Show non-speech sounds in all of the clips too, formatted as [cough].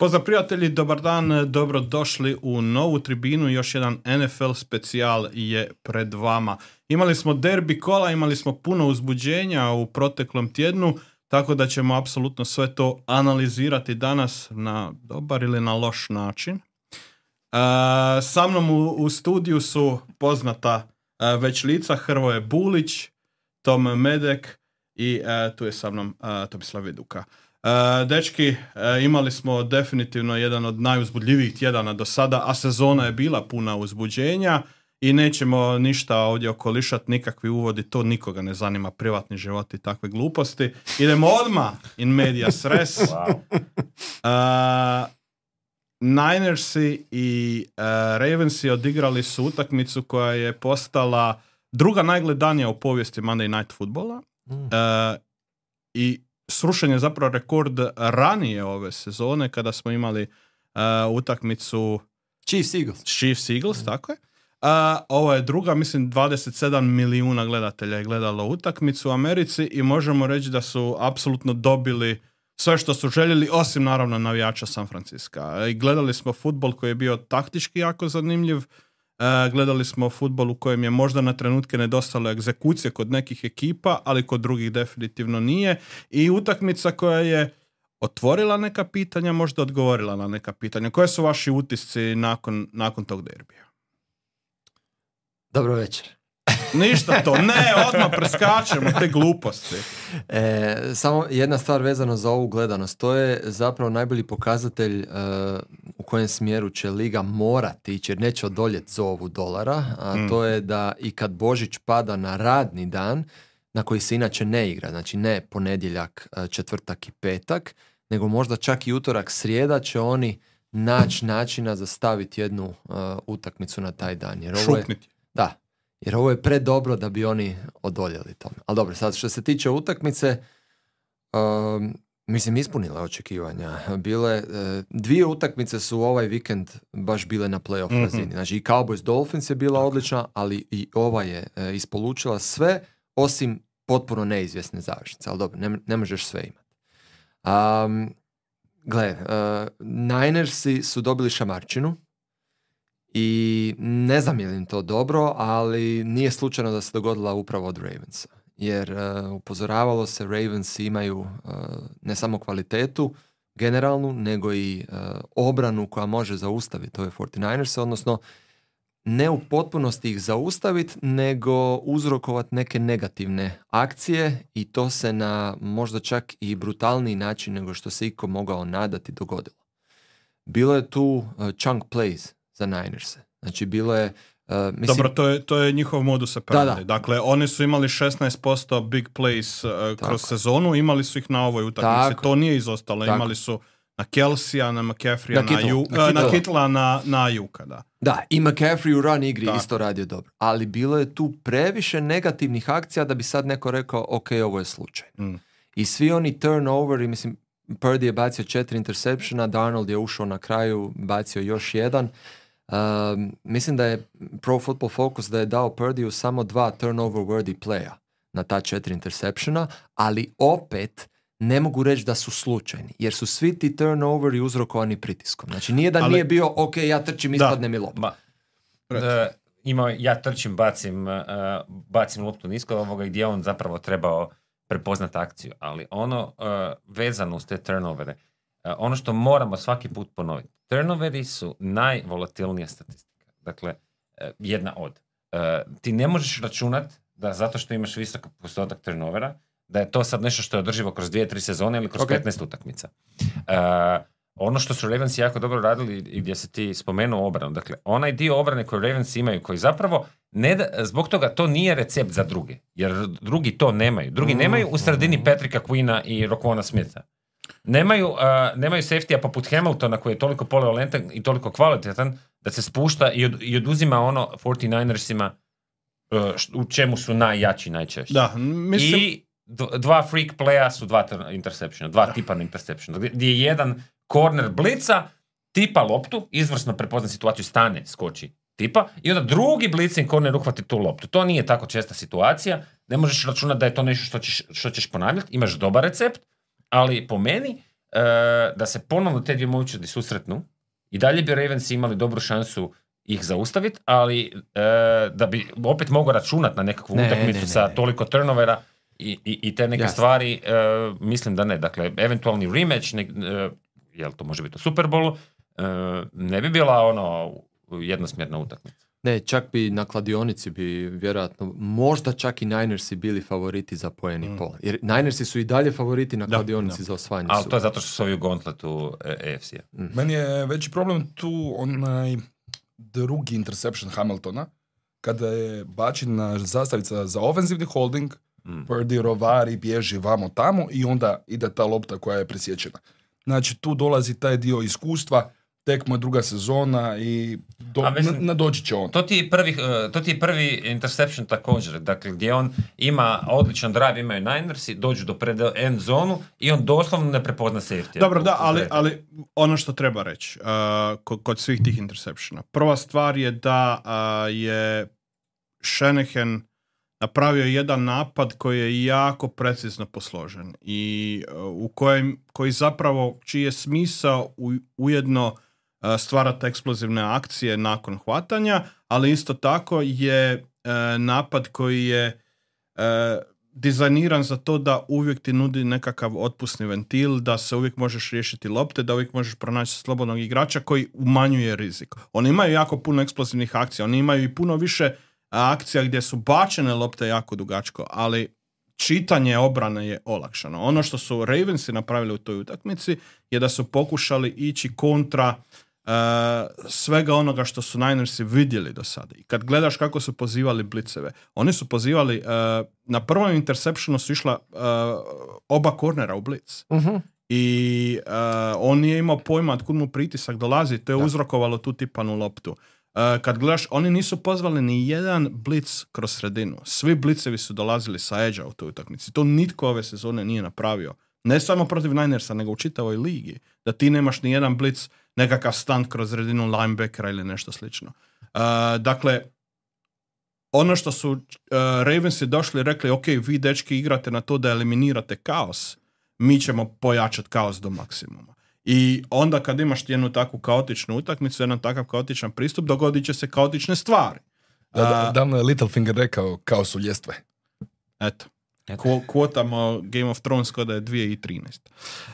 Pozdrav prijatelji, dobar dan, dobro došli u novu tribinu, još jedan NFL specijal je pred vama. Imali smo derbi kola, imali smo puno uzbuđenja u proteklom tjednu, tako da ćemo apsolutno sve to analizirati danas na dobar ili na loš način. E, sa mnom u, studiju su poznata e, već lica Hrvoje Bulić, Tom Medek i e, tu je sa mnom Tomislav Viduka. E, dečki, e, imali smo definitivno jedan od najuzbudljivijih tjedana do sada, a sezona je bila puna uzbuđenja i nećemo ništa ovdje okolišati, nikakvi uvodi, to nikoga ne zanima, privatni život i takve gluposti. Idemo odmah in media res. [laughs] wow. uh, Ninersi i uh, Ravensi odigrali su utakmicu koja je postala druga najgledanija u povijesti Monday Night Footballa. Mm. I srušen je zapravo rekord ranije ove sezone kada smo imali uh, utakmicu Chiefs Eagles. Chiefs Eagles, mm. tako je. Uh, ovo je druga, mislim 27 milijuna gledatelja je gledalo utakmicu u Americi i možemo reći da su apsolutno dobili sve što su željeli, osim naravno navijača San Francisca. I gledali smo futbol koji je bio taktički jako zanimljiv, E, gledali smo futbol u kojem je možda na trenutke nedostalo egzekucije kod nekih ekipa, ali kod drugih definitivno nije. I utakmica koja je otvorila neka pitanja, možda odgovorila na neka pitanja. Koje su vaši utisci nakon, nakon tog derbija? Dobro večer. Ništa to, ne, odmah preskačemo te gluposti. E, samo jedna stvar vezano za ovu gledanost, to je zapravo najbolji pokazatelj e, u kojem smjeru će Liga morati ići, jer neće odoljeti za ovu dolara, a mm. to je da i kad Božić pada na radni dan, na koji se inače ne igra, znači ne ponedjeljak, e, četvrtak i petak, nego možda čak i utorak, srijeda će oni naći načina za staviti jednu uh, utakmicu na taj dan. Jer ovo je, da, jer ovo je predobro da bi oni odoljeli tome. Ali dobro, sad što se tiče utakmice, um, mislim ispunila očekivanja. Bile, uh, dvije utakmice su ovaj vikend baš bile na playoff mm razini. Znači i Cowboys Dolphins je bila odlična, ali i ova je uh, ispolučila sve osim potpuno neizvjesne završnice. Ali dobro, ne, ne možeš sve imati. Um, gle, uh, Ninersi su dobili šamarčinu i ne znam je li to dobro, ali nije slučajno da se dogodila upravo od Ravensa. Jer uh, upozoravalo se, Ravens imaju uh, ne samo kvalitetu generalnu, nego i uh, obranu koja može zaustaviti ove 49ers, odnosno ne u potpunosti ih zaustaviti, nego uzrokovati neke negativne akcije i to se na možda čak i brutalniji način nego što se iko mogao nadati dogodilo. Bilo je tu chunk plays za Niners. Znači bilo je Uh, mislim, Dobro, to je, to je njihov modus operandi. Dakle, oni su imali 16% big plays uh, kroz sezonu, imali su ih na ovoj utakmici. To nije izostalo. Imali su na Kelsija, na McCaffrey, na, na, Ju, na, na Kitla, na, na Juka, da. Da, i McCaffrey u run igri isto radio dobro. Ali bilo je tu previše negativnih akcija da bi sad neko rekao, ok, ovo je slučaj. Mm. I svi oni turnoveri, mislim, Purdy je bacio četiri interseptiona, Darnold je ušao na kraju, bacio još jedan. Um, mislim da je Pro Football Focus da je dao Purdue samo dva turnover worthy playa na ta četiri interseptiona, ali opet ne mogu reći da su slučajni, jer su svi ti turnoveri uzrokovani pritiskom. Znači nije da nije bio, ok, ja trčim, ispadne mi lopta. ima, ja trčim, bacim, uh, bacim loptu nisko ovoga gdje on zapravo trebao prepoznati akciju, ali ono uh, vezano uz te turnovere, uh, ono što moramo svaki put ponoviti, Turnoveri su najvolatilnija statistika. Dakle, e, jedna od. E, ti ne možeš računat da zato što imaš visok postotak turnovera, da je to sad nešto što je održivo kroz dvije, tri sezone ili kroz okay. 15 utakmica. Ono što su Ravens jako dobro radili i gdje se ti spomenuo obranu, dakle, onaj dio obrane koji Ravens imaju, koji zapravo, ne da, zbog toga to nije recept za druge, jer drugi to nemaju. Drugi mm. nemaju u sredini Patrika Quina i Rokona Smitha. Nemaju, uh, nemaju safety poput Hamiltona koji je toliko polivalentan i toliko kvalitetan da se spušta i, od, i oduzima ono 49ersima uh, u čemu su najjači najčešće. Da, mislim... I dva freak playa su dva interceptiona, dva da. tipa interceptiona. Gdje je jedan corner blica, tipa loptu, izvrsno prepozna situaciju, stane, skoči tipa i onda drugi blitzing corner uhvati tu loptu. To nije tako česta situacija, ne možeš računati da je to nešto što ćeš, što ćeš ponavljati, imaš dobar recept, ali po meni da se ponovno te dvije momčadi susretnu i dalje bi Ravens imali dobru šansu ih zaustaviti, ali e, da bi opet mogao računati na nekakvu Ne, utakmicu ne, ne, sa toliko turnovera i, i, i te neke stvari, e, mislim da ne. Dakle, eventualni rematch, jel to može biti u Super Bowlu, e, ne bi bila ono jednosmjerna utakmica. Ne, čak bi na kladionici bi vjerojatno, možda čak i Ninersi bili favoriti za poen i pol. Jer Ninersi su i dalje favoriti na Da, kladionici da. za osvajanje Ali to je zato što su ovi u gauntletu e, AFC-a. Meni je veći problem tu onaj drugi interception Hamiltona, kada je bačena zastavica za ofenzivni holding, Mm. Purdy rovari, bježi vamo tamo i onda ide ta lopta koja je presječena. Znači tu dolazi taj dio iskustva, tek mu je druga sezona i do, A mislim- na- nadoći će on. To ti, je prvi, e, to ti je prvi interception također, dakle gdje on ima odličan drive, imaju Ninersi, dođu do pred end zonu i on doslovno ne prepozna safety. Dobro, da, ali, ali ono što treba reći uh, kod, kod svih tih interceptiona. Prva stvar je da uh, je Shanahan napravio jedan napad koji je jako precizno posložen i uh, u kojem, koji zapravo, čiji je smisao u, ujedno uh, stvarati eksplozivne akcije nakon hvatanja, ali isto tako je uh, napad koji je uh, dizajniran za to da uvijek ti nudi nekakav otpusni ventil, da se uvijek možeš riješiti lopte, da uvijek možeš pronaći slobodnog igrača koji umanjuje rizik. Oni imaju jako puno eksplozivnih akcija, oni imaju i puno više akcija gdje su bačene lopte jako dugačko, ali čitanje obrane je olakšano. Ono što su Ravensi napravili u toj utakmici je da su pokušali ići kontra e, svega onoga što su Ninersi vidjeli do sada. I kad gledaš kako su pozivali bliceve, oni su pozivali, e, na prvom interceptionu su išla e, oba kornera u blic. Mhm. I e, on nije imao pojma kud mu pritisak dolazi, to je uzrokovalo tu tipanu loptu. E, kad gledaš, oni nisu pozvali ni jedan blic kroz sredinu. Svi blicevi su dolazili sa edge u toj utakmici. To nitko ove sezone nije napravio. Ne samo protiv Ninersa, nego u čitavoj ligi. Da ti nemaš ni jedan blic, nekakav stand kroz sredinu linebackera ili nešto slično. E, dakle, ono što su uh, Ravensi došli i rekli, ok, vi dečki igrate na to da eliminirate kaos, mi ćemo pojačati kaos do maksimuma. I onda kad imaš jednu takvu kaotičnu utakmicu, jedan takav kaotičan pristup, dogodit će se kaotične stvari. Da, da, A, davno je Littlefinger rekao kao su ljestve. Eto. Eto. Kvo- Kvotamo Game of Thrones kod da je 2013.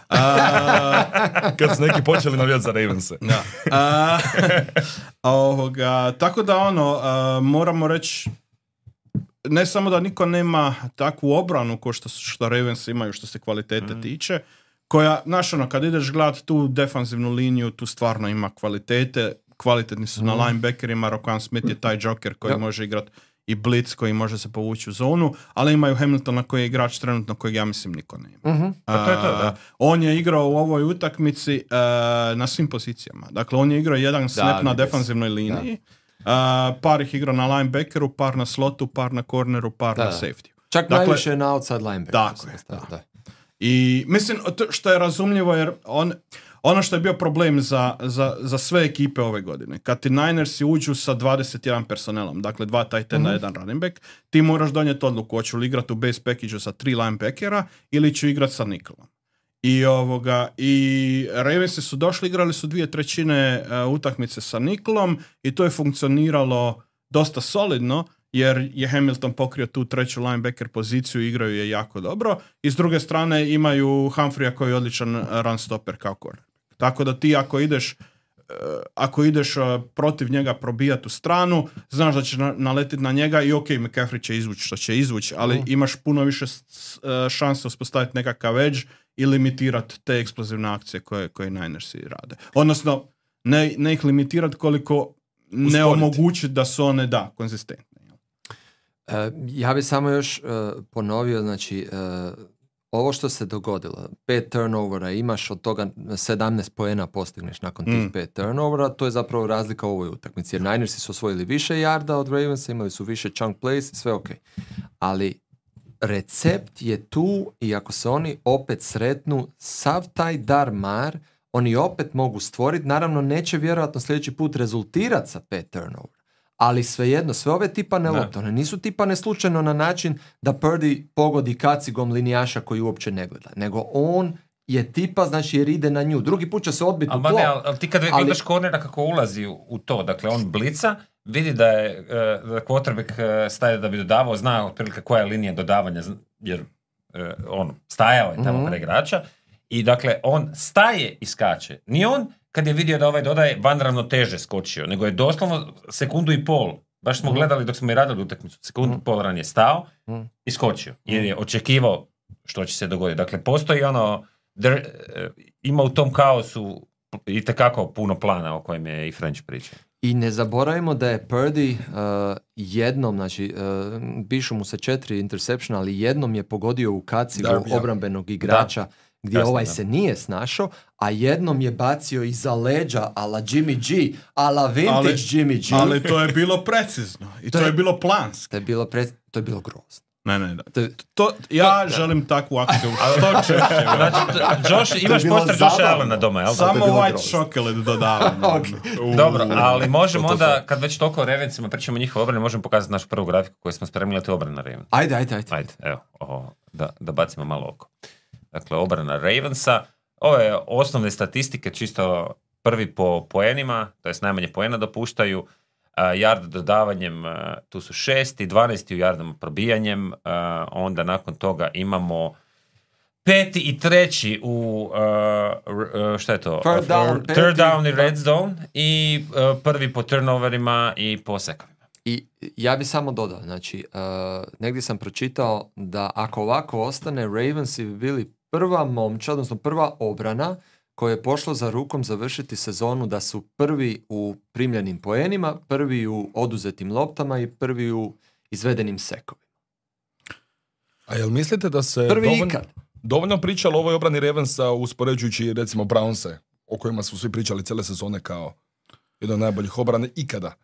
A, [laughs] Kad su neki počeli navijati za Ravense. Da. A, ovoga, tako da ono, a, moramo reći, ne samo da niko nema takvu obranu ko što, što Ravens imaju što se kvalitete tiče, koja, znaš ono, kad ideš gledat tu defanzivnu liniju, tu stvarno ima kvalitete, kvalitetni su na linebackerima, Rokan Smith je taj joker koji Ja. može igrat i blitz koji može se povući u zonu, ali imaju Hamiltona koji je igrač trenutno kojeg ja mislim niko nema. Mhm. Pa to je to, da. A, on je igrao u ovoj utakmici e, na svim pozicijama. Dakle, on je igrao jedan snap na vidi se. defanzivnoj liniji, a, par ih igrao na linebackeru, par na slotu, par na corneru, par Da, na da. safety. Čak Dakle- najviše na outside linebacker. Tako sam je, stavio, da. da. I mislim, to što je razumljivo jer on, ono što je bio problem za, za, za sve ekipe ove godine, kad ti Ninersi uđu sa 21 personelom, dakle dva tight enda, jedan running back, ti moraš donijeti odluku, hoću li igrati u base package sa tri linebackera ili ću igrati sa nikolom. I ovoga, i Ravensi su došli, igrali su dvije trećine e, utakmice sa Nikolom i to je funkcioniralo dosta solidno, jer je Hamilton pokrio tu treću linebacker poziciju i igraju je jako dobro. I s druge strane imaju Humphreya koji je odličan run stopper kao corner. Tako da ti ako ideš e, ako ideš e, protiv njega probijati u stranu, znaš da će na, naletiti na njega i ok, McCaffrey će izvući što će izvući, ali imaš puno više e, šanse uspostaviti nekakav edge i limitirati te eksplozivne akcije koje, koje Ninersi rade. Odnosno, ne, ne ih limitirati koliko ne Usporiti. omogućiti da su one, da, konzistentne. E, ja bi samo još e, ponovio, znači, e, ovo što se dogodilo, pet turnovera, imaš od toga 17 poena postigneš nakon tih Mm. pet turnovera, to je zapravo razlika u ovoj utakmici. Jer Ninersi su osvojili više yarda od Ravensa, imali su više chunk plays, sve ok. Ali recept je tu i ako se oni opet sretnu, sav taj dar mar, oni opet mogu stvoriti, naravno neće vjerojatno sljedeći put rezultirati sa pet turnovera. Ali svejedno, sve ove tipane Da. lopte, one nisu tipane slučajno na način da Purdy pogodi kacigom linijaša koji uopće ne gleda, nego on je tipa, znači jer ide na nju. Drugi put će se odbiti u Ali, tlo. ne, ali, ali ti kad Ali- gledaš kornera kako ulazi u, u to, dakle on blica, vidi da je e, da quarterback e, staje da bi dodavao, zna otprilike koja je linija dodavanja, jer e, on stajao je tamo Mhm. pre igrača i dakle on staje i skače. Ni on kad je vidio da ovaj dodaje van ravnoteže skočio, nego je doslovno sekundu i pol, baš smo Mhm. gledali dok smo i radili utakmicu, sekundu i pol ranije stao Mhm. i skočio, jer je očekivao što će se dogoditi. Dakle, postoji ono, dr- e, ima u tom kaosu i tekako puno plana o kojem je i French pričao. I ne zaboravimo da je Purdy uh, jednom, znači, uh, pišu mu se četiri interceptiona, ali jednom je pogodio u kacigu obrambenog igrača gdje Jasno, ovaj da. se nije snašao, a jednom je bacio iza leđa ala Jimmy G, ala vintage Ali- Jimmy G. Ali to je bilo precizno i to, To je- je bilo planski. To je bilo, pre... to je bilo grozno. Ne, ne, da. To je- To, ja želim takvu akciju [laughs] što češće. Znači, Josh, imaš poster zabavno. Allena doma, jel? da? Samo white grozno. chocolate dodavamo. [laughs] Ok. Dobro, ali možemo To, to, to. onda, kad već toliko o Ravensima pričamo o njihovoj obrani, možemo pokazati našu prvu grafiku koju smo spremili, a to je obrana Ravens. Ajde, ajde, ajde. Ajde, evo, ovo, da, da bacimo malo oko. Dakle, obrana Ravensa. Ove osnovne statistike, čisto prvi po poenima, to jest najmanje poena dopuštaju. A, yard dodavanjem, a, tu su šesti, 12 u yardama probijanjem. a, onda nakon toga imamo peti i treći u, a, šta je to? Third down, Uh, peti, third down i red zone i prvi po turnoverima i po sekovima. I ja bi samo dodao, znači, uh, negdje sam pročitao da ako ovako ostane, Ravensi bi bili prva momča, odnosno prva obrana koja je pošla za rukom završiti sezonu da su prvi u primljenim poenima, prvi u oduzetim loptama i prvi u izvedenim sekovima. A jel mislite da se Prvi dovoljno, ikad. dovoljno pričalo o ovoj obrani Ravensa uspoređujući recimo Brownse, o kojima su svi pričali cijele sezone kao jedan od najboljih obrane ikada?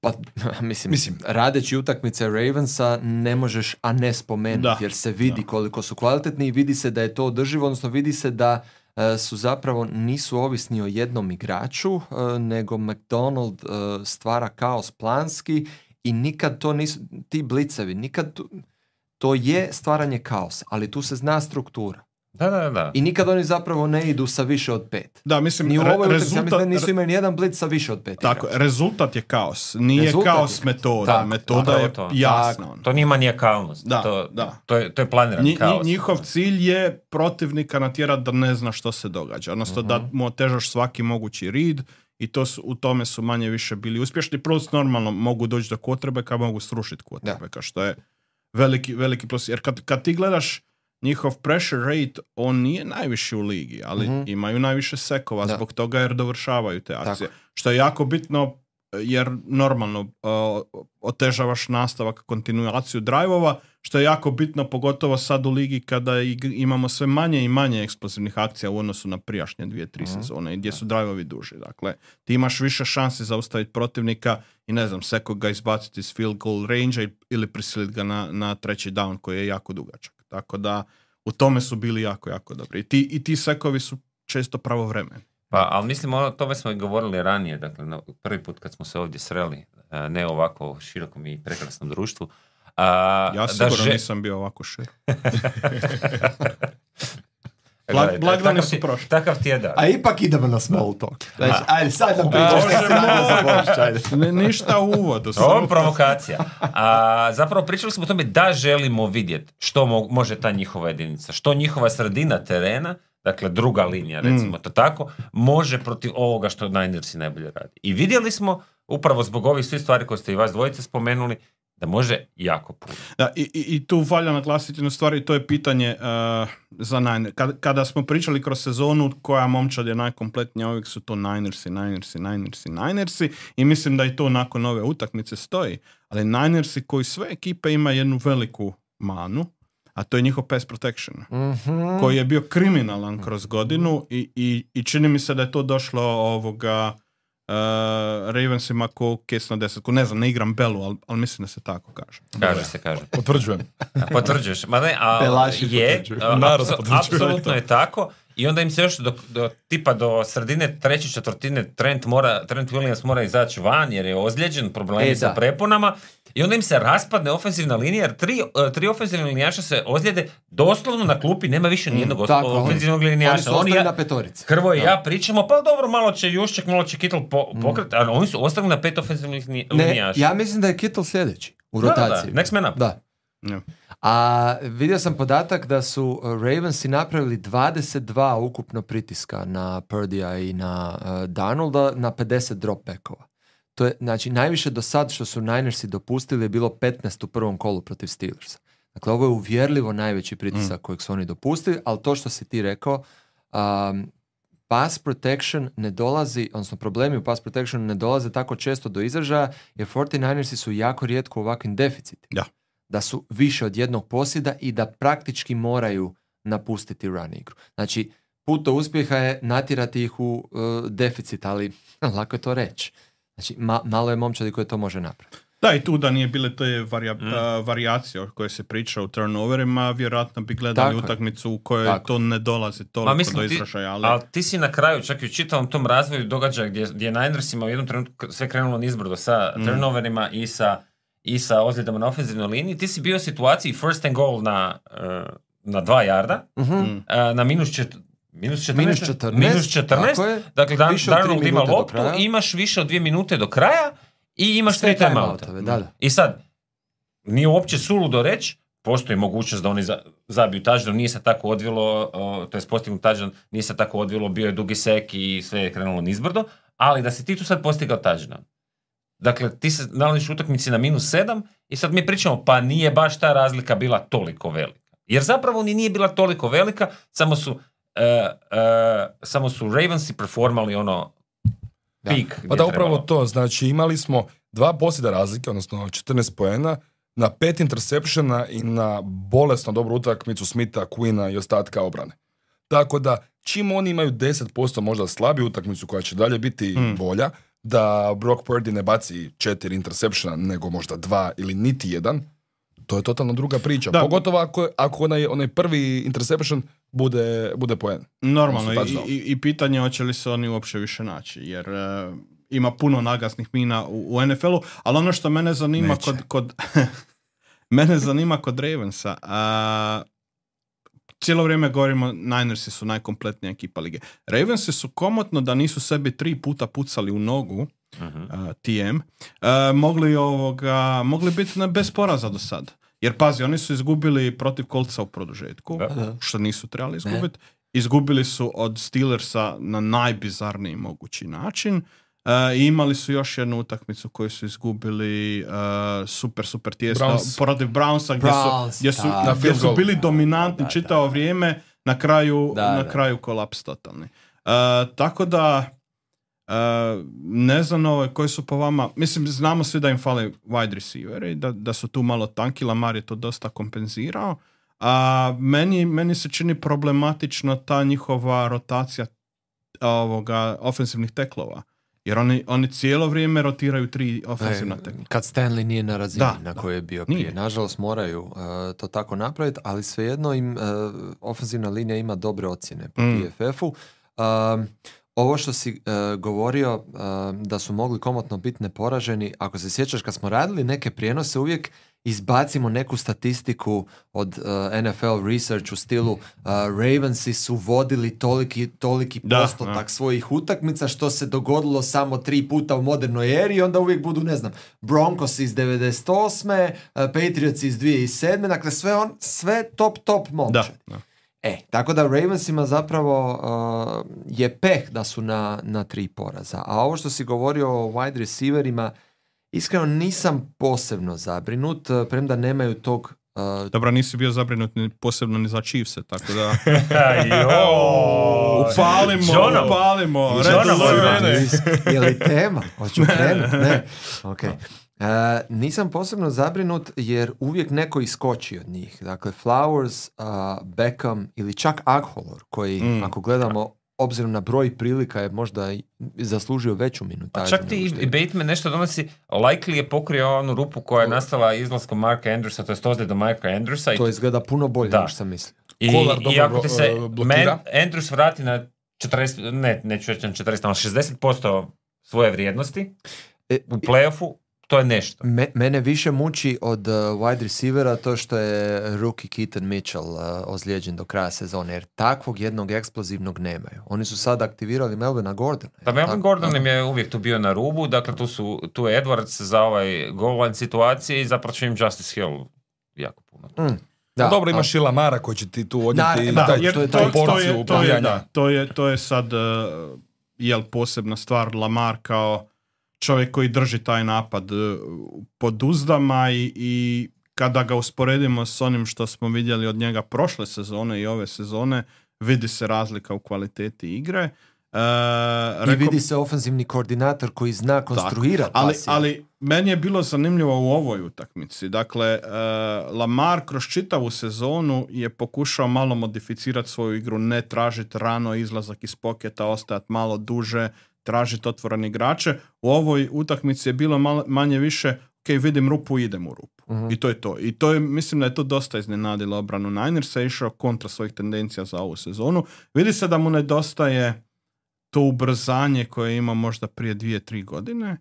Pa, [laughs] mislim, Mislim. radeći utakmice Ravensa ne možeš, a ne spomenuti, Da, jer se vidi koliko su kvalitetni i vidi se da je to održivo, odnosno vidi se da e, su zapravo nisu ovisni o jednom igraču, e, nego McDonald e, stvara kaos planski i nikad to nisu, ti blicevi, nikad tu- to je stvaranje kaosa, ali tu se zna struktura. Da, da, da. I nikad oni zapravo ne idu sa više od pet. Da, mislim, Ni u re- ovoj utakmici, ja mislim da rezultat, nisu imali nijedan blic sa više od pet tako, igrača. rezultat je kaos. Nije Rezultat kaos je- metoda. tako, metoda je to. jasna. ono. To nije manijakalnost. Da, to, da. To, je, to je planiran Nji- nji- kaos. njihov cilj je protivnika natjerati da ne zna što se događa. Odnosno da mu otežaš svaki mogući rid i to su, u tome su manje više bili uspješni. Plus normalno mogu doći do kvotrbeka, mogu srušiti kvotrbeka, što je veliki, veliki plus. Jer kad, kad ti gledaš njihov pressure rate, on nije najviši u ligi, ali Mhm. imaju najviše sekova Da. zbog toga jer dovršavaju te Tako. akcije. Što je jako bitno jer normalno uh, otežavaš nastavak, kontinuaciju drajvova, što je jako bitno pogotovo sad u ligi kada imamo sve manje i manje eksplozivnih akcija u odnosu na prijašnje dvije, tri Mhm. sezone i gdje su drajvovi duži. Dakle, ti imaš više šansi zaustaviti protivnika i ne znam, sekog ga izbaciti iz field goal range ili prisiliti ga na, na treći down koji je jako dugačak. Tako da u tome su bili jako, jako dobri. I ti, i ti sekovi su često pravovremeni. Pa, ali mislim, o tome smo i govorili ranije, dakle, na prvi put kad smo se ovdje sreli, a, ne ovako širokom i prekrasnom društvu. A, Ja da sigurno že- nisam bio ovako šir. [laughs] [laughs] Gledaj, blagdani takav su prošli. Takav ti je da. A ipak idemo na small talk. Znači, ajde, sad nam pričaš Bože šta si radio za moj! Božić, ajde. [laughs] Ne, ništa u uvodu. Ovo je provokacija. A, zapravo pričali smo o tome da želimo vidjeti što mo- može ta njihova jedinica, što njihova sredina terena, dakle druga linija, recimo to tako, može protiv ovoga što Ninersi najbolje radi. I vidjeli smo, upravo zbog ovih svih stvari koje ste i vas dvojice spomenuli, da može jako puno. Da, i, i, i tu valja naglasiti jednu stvar i to je pitanje uh, za Niners. Kad, kada smo pričali kroz sezonu koja momčad je najkompletnija, uvijek su to Ninersi, Ninersi, Ninersi, Ninersi i mislim da i to nakon ove utakmice stoji. Ali Ninersi koji sve ekipe ima jednu veliku manu, a to je njihov pass protection. Mhm. koji je bio kriminalan kroz godinu i, i, i čini mi se da je to došlo ovoga uh, Ravensima ko kes na desetku. Ne znam, ne igram Belu, ali, ali mislim da se tako kaže. Kaže se, kaže. Potvrđujem. Potvrđuješ. Ma ne, a je, apsolutno je tako. I onda im se još do, do tipa do sredine treće četvrtine Trent, mora, Trent Williams mora izaći van jer je ozlijeđen, problemi E, sa preponama I onda im se raspadne ofenzivna linija, jer tri, e, tri ofenzivne linijaša se ozljede, doslovno na klupi nema više nijednog os- Tako, ofenzivnog Oni linijaša. su Oni ostali ja- na petorici. Hrvo i ja pričamo, pa dobro, malo će Jušček, malo će Kittel po, pokret, ali oni su ostali na pet ofenzivnih ni- Ne, linijaša. ja mislim da je Kittle sljedeći u Da, da, da, rotaciji. next man up. Da. Ja. A vidio sam podatak da su uh, Ravensi napravili 22 ukupno pritiska na Purdija i na uh, Darnolda na 50 drop backova. To je, znači, najviše do sad što su Ninersi dopustili je bilo 15 u prvom kolu protiv Steelersa. Dakle, ovo je uvjerljivo najveći pritisak kojeg su oni dopustili, ali to što si ti rekao, um, pass protection ne dolazi, odnosno problemi u pass protection ne dolaze tako često do izražaja, jer 49ersi su jako rijetko u ovakvim deficitima. Da. Da su više od jednog posjeda i da praktički moraju napustiti run igru. Znači, put do uspjeha je natjerati ih u uh, deficit, ali [laughs] lako je to reći. Znači, ma- malo je momčadi koji to može napraviti. Da, i tu da nije bile te varija, Mm. a, varijacije o kojoj se priča u turnoverima, vjerojatno bi gledali Tako utakmicu u kojoj Tako. to ne dolazi toliko Ma mislim, do izražaja. Ali, Ali ti si na kraju, čak i u čitavom tom razvoju događaja gdje, gdje je Ninersima u jednom trenutku sve krenulo nizbrdo sa Mm. turnoverima i sa, i sa ozljedama na ofenzivnoj liniji, ti si bio u situaciji first and goal na, eh, na dva jarda, Mhm. Mm. eh, na minus, čet, minus 14. Minus 14, Minus 14. tako je. Dakle, Dan, Više od tri Darnold ima loptu, imaš više od dvije minute do kraja i imaš Sve tri timeouta. timeoutove, Da, da. I sad, nije uopće suludo reći, postoji mogućnost da oni za, zabiju touchdown, nije se tako odvilo, to je postignut touchdown, nije se tako odvilo, bio je dugi sek i sve je krenulo nizbrdo, ali da si ti tu sad postigao touchdown. Dakle, ti se nalaziš u utakmici na minus sedam i sad mi pričamo, pa nije baš ta razlika bila toliko velika. Jer zapravo ni nije bila toliko velika, samo su, e, e, samo su Ravensi performali ono Da. pik. Pa da, upravo to. Znači, imali smo dva posjeda razlike, odnosno 14 poena, na pet interseptiona i na bolesno dobru utakmicu Smitha, Quina i ostatka obrane. Tako da, čim oni imaju 10% možda slabiju utakmicu koja će dalje biti Mm. bolja, da Brock Purdy ne baci četiri interseptiona, nego možda dva ili niti jedan, to je totalno druga priča. Da. Pogotovo ako, ako onaj, onaj prvi interception bude, bude poen. Normalno, Odnosno i, i, i pitanje je hoće li se oni uopće više naći, jer e, ima puno nagasnih mina u, u NFL-u, ali ono što mene zanima Neće. kod, kod [laughs] mene zanima kod Ravensa, a, cijelo vrijeme govorimo Ninersi su najkompletnija ekipa lige. Ravensi su komotno da nisu sebi tri puta pucali u nogu, Mhm. a, TM, a, mogli, ovoga, mogli biti na bez poraza do sad. Jer pazi, oni su izgubili protiv kolca u produžetku. Da. što nisu trebali izgubiti. Izgubili su od Steelersa na najbizarniji mogući način. I imali su još jednu utakmicu koju su izgubili e, super, super tijesno Browns. protiv Brownsa gdje Browns, su, gdje su, da. Gdje su bili dominantni Da, da, čitavo vrijeme, na kraju, Da, na da. kraju kolaps totalni. E, tako da ne znam ovaj, koji su po vama, mislim znamo svi da im fale wide receiveri, da, da su tu malo tanki, Lamar je to dosta kompenzirao, a meni, meni se čini problematično ta njihova rotacija ovoga ofensivnih teklova. Jer oni, oni cijelo vrijeme rotiraju tri ofensivna E, tekla. kad Stanley nije na razini Da, na kojoj je bio Nije. prije. Nažalost moraju uh, to tako napraviti, ali svejedno im uh, ofenzivna linija ima dobre ocjene po Mm. PFF-u. Um, ovo što si uh, govorio da su mogli komotno biti neporaženi, ako se sjećaš kad smo radili neke prijenose uvijek izbacimo neku statistiku od uh, NFL research u stilu uh, Ravensi su vodili toliki, toliki Da, postotak da. svojih utakmica što se dogodilo samo tri puta u modernoj eri i onda uvijek budu, ne znam, Broncos iz 98. uh, Patriots iz 2007. Dakle, sve, on, sve top, top Da, momčad. da. E, tako da Ravensima zapravo uh, je peh da su na, na tri poraza. A ovo što si govorio o wide receiverima, iskreno nisam posebno zabrinut, uh, premda nemaju tog uh, Dobro, nisi bio zabrinut ni posebno ni za Chiefse, tako da [laughs] upalimo, Jono. upalimo. Je li tema? Hoću krenut? Ne. Ok. E, nisam posebno zabrinut jer uvijek neko iskoči od njih. Dakle, Flowers, a, Beckham ili čak Agholor koji, Mm. ako gledamo obzirom na broj prilika je možda i zaslužio veću Pa minutažu. čak ti i- i. Bateman nešto donosi, Likely je pokrio onu rupu koja je nastala izlaskom Marka Andrewsa, to je do Marka Andrewsa. i To izgleda puno bolje Da. nego što sam mislio. I, Kolar i dobro ako ti se blo- blokira. Man, Andrews vrati na 40, ne, neću reći na 40, ali 60% svoje vrijednosti E, u playoffu, to je nešto. Me, mene više muči od uh, wide receivera to što je rookie Keaton Mitchell uh, ozlijeđen do kraja sezone, jer takvog jednog eksplozivnog nemaju. Oni su sad aktivirali Melvina Gordona. Pa Melvin Gordon im je uvijek tu bio na rubu, dakle tu su tu je Edwards za ovaj goal line situacije i zapravo će im Justice Hill jako puno. Mm, Da, da, dobro, a- imaš i Lamara koji će ti tu odnijeti Da, Da, taj, jer to je to, taj to, to, porciju je, to, je, ubijanja. da, to, je, to je sad uh, jel posebna stvar Lamar kao čovjek koji drži taj napad uh, pod uzdama i, i kada ga usporedimo s onim što smo vidjeli od njega prošle sezone i ove sezone, vidi se razlika u kvaliteti igre. I rekao- vidi se ofenzivni koordinator koji zna konstruirati ali, ali meni je bilo zanimljivo u ovoj utakmici. Dakle, e, Lamar kroz čitavu sezonu je pokušao malo modificirati svoju igru, ne tražiti rano izlazak iz poketa, ostajati malo duže, tražiti otvorene igrače. U ovoj utakmici je bilo malo, manje više, ok, vidim rupu, idem u rupu. Mhm. I to je to. I to je, mislim da je to dosta iznenadilo obranu Ninersa, je išao kontra svojih tendencija za ovu sezonu. Vidi se da mu nedostaje to ubrzanje koje ima možda prije dvije, tri godine.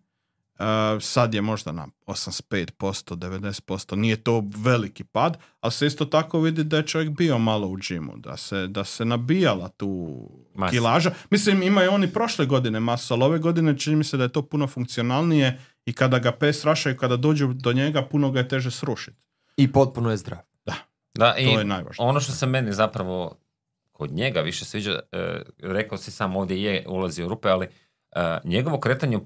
Uh, sad je možda na 85%, 90%, nije to veliki pad, ali se isto tako vidi da je čovjek bio malo u džimu, da se, da se nabijala tu Masa. kilaža. Mislim, imaju oni prošle godine masu, ali ove godine čini mi se da je to puno funkcionalnije i kada ga pes rašaju, kada dođu do njega, puno ga je teže srušiti. I potpuno je zdrav. Da, i To je najvažnije. ono što se meni zapravo kod njega više sviđa, e, rekao si sam ovdje je ulazi u rupe, ali njegovo kretanje u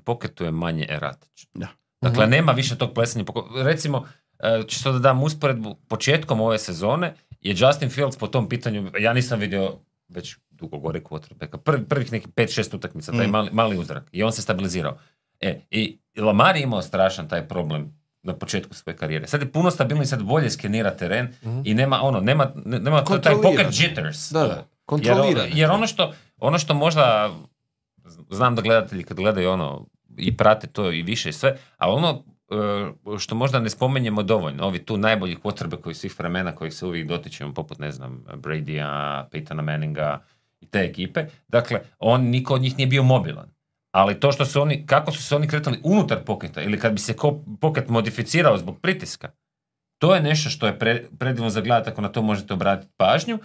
poketu je manje eratično. Da. Dakle, Mhm. nema više tog plesanja. Recimo, e, čisto da dam usporedbu, početkom ove sezone je Justin Fields po tom pitanju, ja nisam vidio već dugo gore quarterbacka, prvi, prvih nekih 5-6 utakmica, taj Mm. mali, mali uzrak i on se stabilizirao. E, i Lamar je imao strašan taj problem na početku svoje karijere. Sad je puno stabilniji, sad bolje skenira teren i nema ono, nema, ne- nema taj pocket jitters. Da, da. Jer, Kontrolira. jer ono što, ono što možda, znam da gledatelji kad gledaju ono i prate to i više i sve, ali ono e, što možda ne spomenjemo dovoljno, ovi tu najboljih potrebe koji svih vremena kojih se uvijek dotičemo, poput ne znam, Bradya, Peytona Manninga i te ekipe, dakle, on, niko od njih nije bio mobilan. Ali to što su oni, kako su se oni kretali unutar poketa ili kad bi se poket modificirao zbog pritiska, to je nešto što je pre, predivno za gledati ako na to možete obratiti pažnju.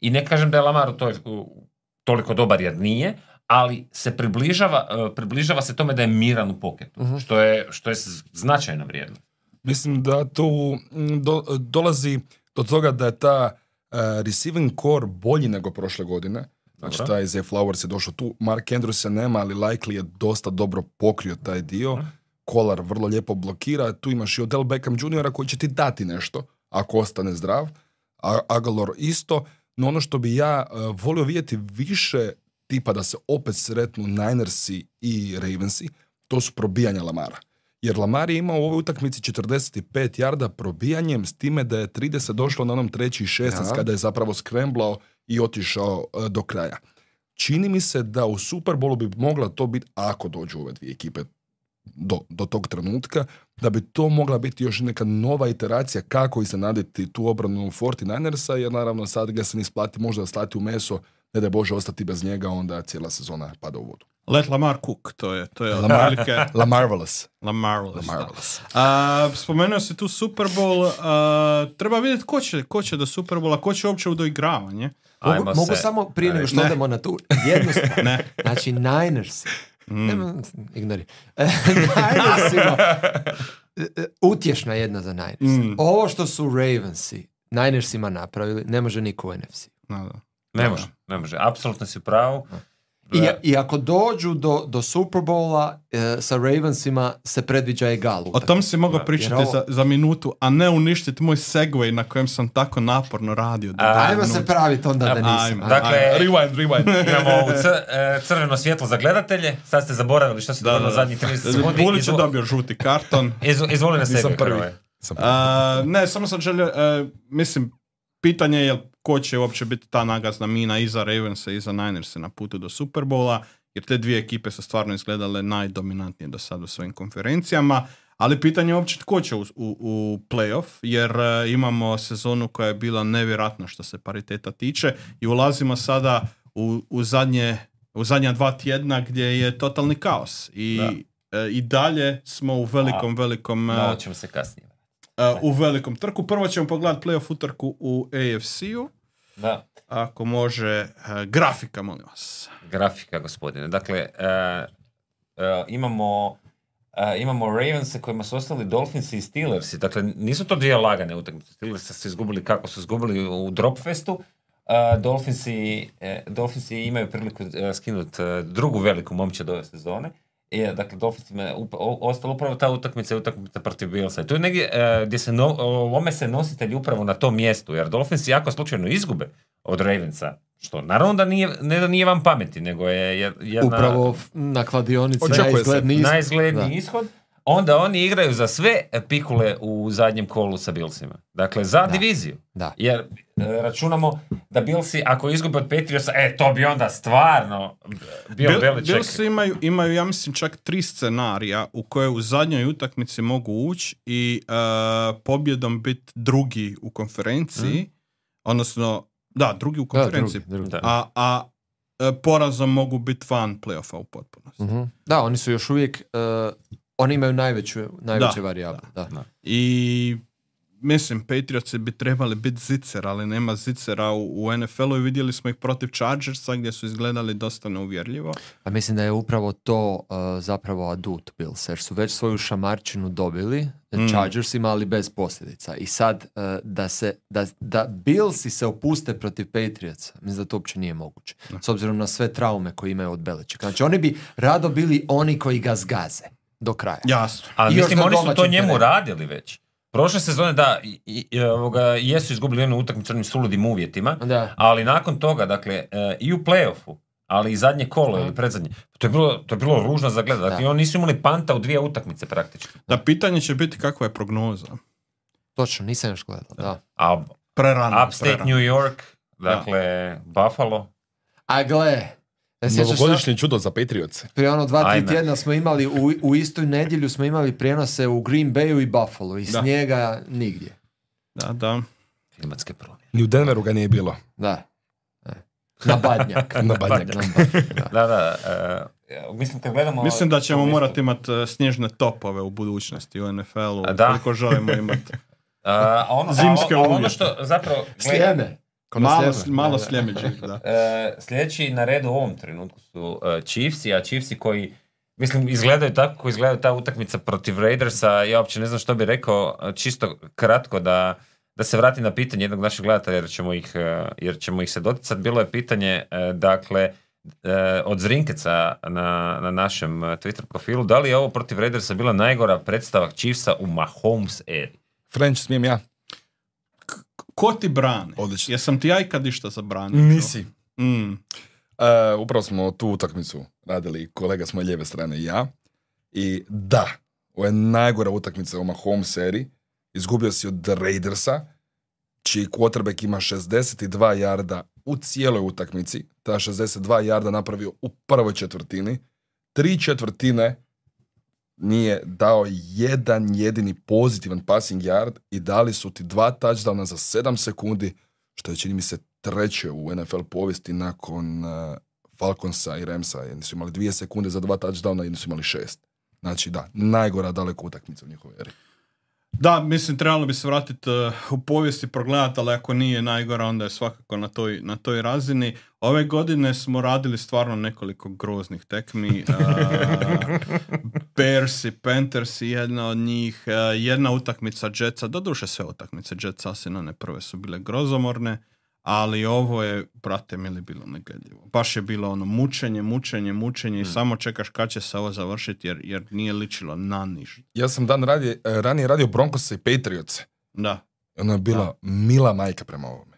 I ne kažem da je Lamar u- toliko dobar jer nije, ali se približava, e, približava se tome da je miran u poketu, Mhm. što, je, što je značajna vrijednost. Mislim da tu do- dolazi do toga da je ta uh, receiving core bolji nego prošle godine. Znači Dobro. taj Zay Flowers je došao tu, Mark Andrews se nema, ali Likely je dosta dobro pokrio taj dio. Kolar vrlo lijepo blokira, tu imaš i Odell Beckham Jr. koji će ti dati nešto ako ostane zdrav, a Agalor isto, no ono što bi ja uh, volio vidjeti više tipa da se opet sretnu Ninersi i Ravensi, to su probijanja Lamara. Jer Lamar je imao u ovoj utakmici 45 jarda probijanjem s time da je 30 došlo na onom treći i 16 Da. kada je zapravo skremblao i otišao e, do kraja. Čini mi se da u Super Bowlu bi mogla to biti, ako dođu ove dvije ekipe do, do tog trenutka, da bi to mogla biti još neka nova iteracija kako iznenaditi tu obranu 49ersa, jer naravno sad ga se ne isplati možda slati u meso, ne da Bože ostati bez njega, onda cijela sezona pada u vodu. Let Lamar Cook, to je, to je Lamar- otprilike [laughs] La Marvelous. Lamarless. da. Marvelous. A, spomenuo si tu Super Bowl, a, treba vidjeti ko će, ko će do Super Bowla, ko će uopće u doigravanje. Mogu, mogu se- samo prije nego što Ne. odemo na tu jednu. [laughs] Ne. Znači, Niners. Mm. Nema, ignori. [laughs] Ninersima. Utješna jedna za Niners. Mm. Ovo što su Ravensi Ninersima napravili, ne može niko u NFC. Da, da. Ne može, ne može. Apsolutno si pravu. I, I ako dođu do, do Super Bowla e, sa Ravensima se predviđa egal. O tom si mogao Da, pričati ovo- za, za minutu, a ne uništiti moj segway na kojem sam tako naporno radio. do A, Ajmo se praviti onda da Ajmo. nisam. Ajmo. Dakle, Rewind, rewind. [laughs] imamo ovu cr- e, crveno svjetlo za gledatelje. Sad ste zaboravili što se Da, dogodilo da, zadnjih 30 sekundi. Bulić je Izvo- dobio žuti karton. izvo- izvoli na prvi. Hrvoje. Sam prvi. A, ne, samo sam želio, mislim, pitanje je ko će uopće biti ta nagazna mina i za Ravensa i za Ninersa na putu do Super Bowla, jer te dvije ekipe su stvarno izgledale najdominantnije do sada u svojim konferencijama, ali pitanje je uopće tko će u, u, u playoff, jer e, imamo sezonu koja je bila nevjerojatna što se pariteta tiče i ulazimo sada u, u zadnje u zadnja dva tjedna gdje je totalni kaos i e, i dalje smo u velikom, velikom... Na ovo ćemo se kasnije. E, u velikom trku. Prvo ćemo pogledati playoff utrku u AFC-u. Da. Ako može, e, grafika, molim vas. Grafika, gospodine. Dakle, e, imamo e, imamo Ravens kojima su ostali Dolphins i Steelers. Dakle, nisu to dvije lagane utakmice. Steelers su izgubili kako su izgubili u Dropfestu. Uh, Dolphinsi, e, Dolphinsi imaju priliku e, skinuti drugu veliku momčad ove sezone. I, e, dakle, Dolphinsima je up- o- ostala upravo ta utakmica i utakmica protiv Billsa. I to je negdje e, gdje se no, lome se nositelji upravo na tom mjestu, jer Dolphinsi jako slučajno izgube od Ravensa, što naravno da nije, ne da nije vam pameti, nego je je- jedna Upravo na kladionici najizgledniji ishod. najizgledniji Da. ishod. Onda oni igraju za sve pikule u zadnjem kolu sa Billsima. Dakle, za diviziju. Da. Jer e, računamo da Billsi, ako izgube od Patriotsa, e, to bi onda stvarno bio Bil- Beliček. Bilsi imaju, imaju, ja mislim, čak tri scenarija u koje u zadnjoj utakmici mogu ući i e, pobjedom biti drugi u konferenciji, odnosno, da, drugi u Da, konferenciji, drugi, drugi. Da. a, a e, porazom mogu biti van playoffa u potpunosti. Mhm. Da, oni su još uvijek, eh, oni imaju najveću, najveće Da, varijable. Da. I mislim, Patriotsi bi trebali biti zicer, ali nema zicera u, u NFL-u i vidjeli smo ih protiv Chargersa gdje su izgledali dosta neuvjerljivo. Pa mislim da je upravo to uh, zapravo adut Bills, jer su već svoju šamarčinu dobili Mm. Chargersima, ali bez posljedica. I sad uh, da se, da, da Billsi se opuste protiv Patriotsa, mislim da to uopće nije moguće. S obzirom na sve traume koje imaju od Beličeka. Znači oni bi rado bili oni koji ga zgaze do kraja. Jasno. Ali I mislim, oni su to njemu terenu. radili već. Prošle sezone, da, i, i- ovoga, jesu izgubili jednu utakmicu onim suludim uvjetima, Da. ali nakon toga, dakle, e, i u playoffu, ali i zadnje kolo ili predzadnje, to je bilo, to je bilo ružno za gledat. Dakle, Da. oni nisu imali panta u dvije utakmice praktički. Da, pitanje će biti kakva je prognoza. Točno, nisam još gledao. Da. A Prerano. Upstate prerano. New York, dakle, Buffalo, A gle, Novogodišnje čudo za Patriots. Prije ono dva, tri Ajme. tjedna smo imali, u, u istoj nedjelju smo imali prijenose u Green Bayu i Buffalo i Da. snijega nigdje. Da, da. klimatske promjene. Ni u Denveru ga nije bilo. Da. E. Na badnjak. [laughs] Na badnjak. Na badnjak, da. Da, e, mislim kad gledamo... Mislim da ćemo morati imati e, snježne topove u budućnosti u NFL-u. Da. Koliko želimo [laughs] imati. A, ono, a, Zimske a ono uvjete. što zapravo... gled- Sljeme. Ko malo malo Da, da. sljemeđih, [laughs] da. E, sljedeći na redu u ovom trenutku su e, Chiefsi, a Chiefsi koji mislim izgledaju tako kako izgledaju ta utakmica protiv Raidersa, ja uopće ne znam što bi rekao, e, čisto kratko da da se vrati na pitanje jednog našeg gledatelja jer ćemo ih, e, jer ćemo ih se doticati. Bilo je pitanje, dakle, od Zrinkeca na, na našem Twitter profilu, da li je ovo protiv Raidersa bila najgora predstava Chiefsa u Mahomes eri? French, smijem ja? Ko ti brani? Odlično. Jesam ti ja ikad išta zabranio? Nisi. Mm. E, upravo smo tu utakmicu radili kolega s moje lijeve strane i ja. I da, ovo je najgora utakmica u Mahomes seriji. Izgubio si od Raidersa, čiji quarterback ima 62 jarda u cijeloj utakmici. Ta 62 jarda napravio u prvoj četvrtini. Tri četvrtine nije dao jedan jedini pozitivan passing yard i dali su ti dva touchdowna za 7 sekundi, što je čini mi se treće u NFL povijesti nakon uh, Falconsa i Ramsa. Jedni su imali dvije sekunde za dva touchdowna, jedni su imali šest. Znači da, najgora daleko utakmica u njihovoj eri. Da, mislim, trebalo bi se vratiti uh, u povijest i progledati, ali ako nije najgora, onda je svakako na toj, na toj razini. Ove godine smo radili stvarno nekoliko groznih tekmi. Uh, [laughs] Bears i Panthers i jedna od njih, uh, jedna utakmica Jetsa, doduše sve utakmice Jetsa, one prve su bile grozomorne, ali ovo je, brate mili, bilo negledljivo. Baš je bilo ono mučenje, mučenje, mučenje i samo čekaš kad će se ovo završiti jer, jer nije ličilo na niš. Ja sam dan radije, eh, ranije radio Broncos i Patriots. Da. Ona je bila mila majka prema ovome.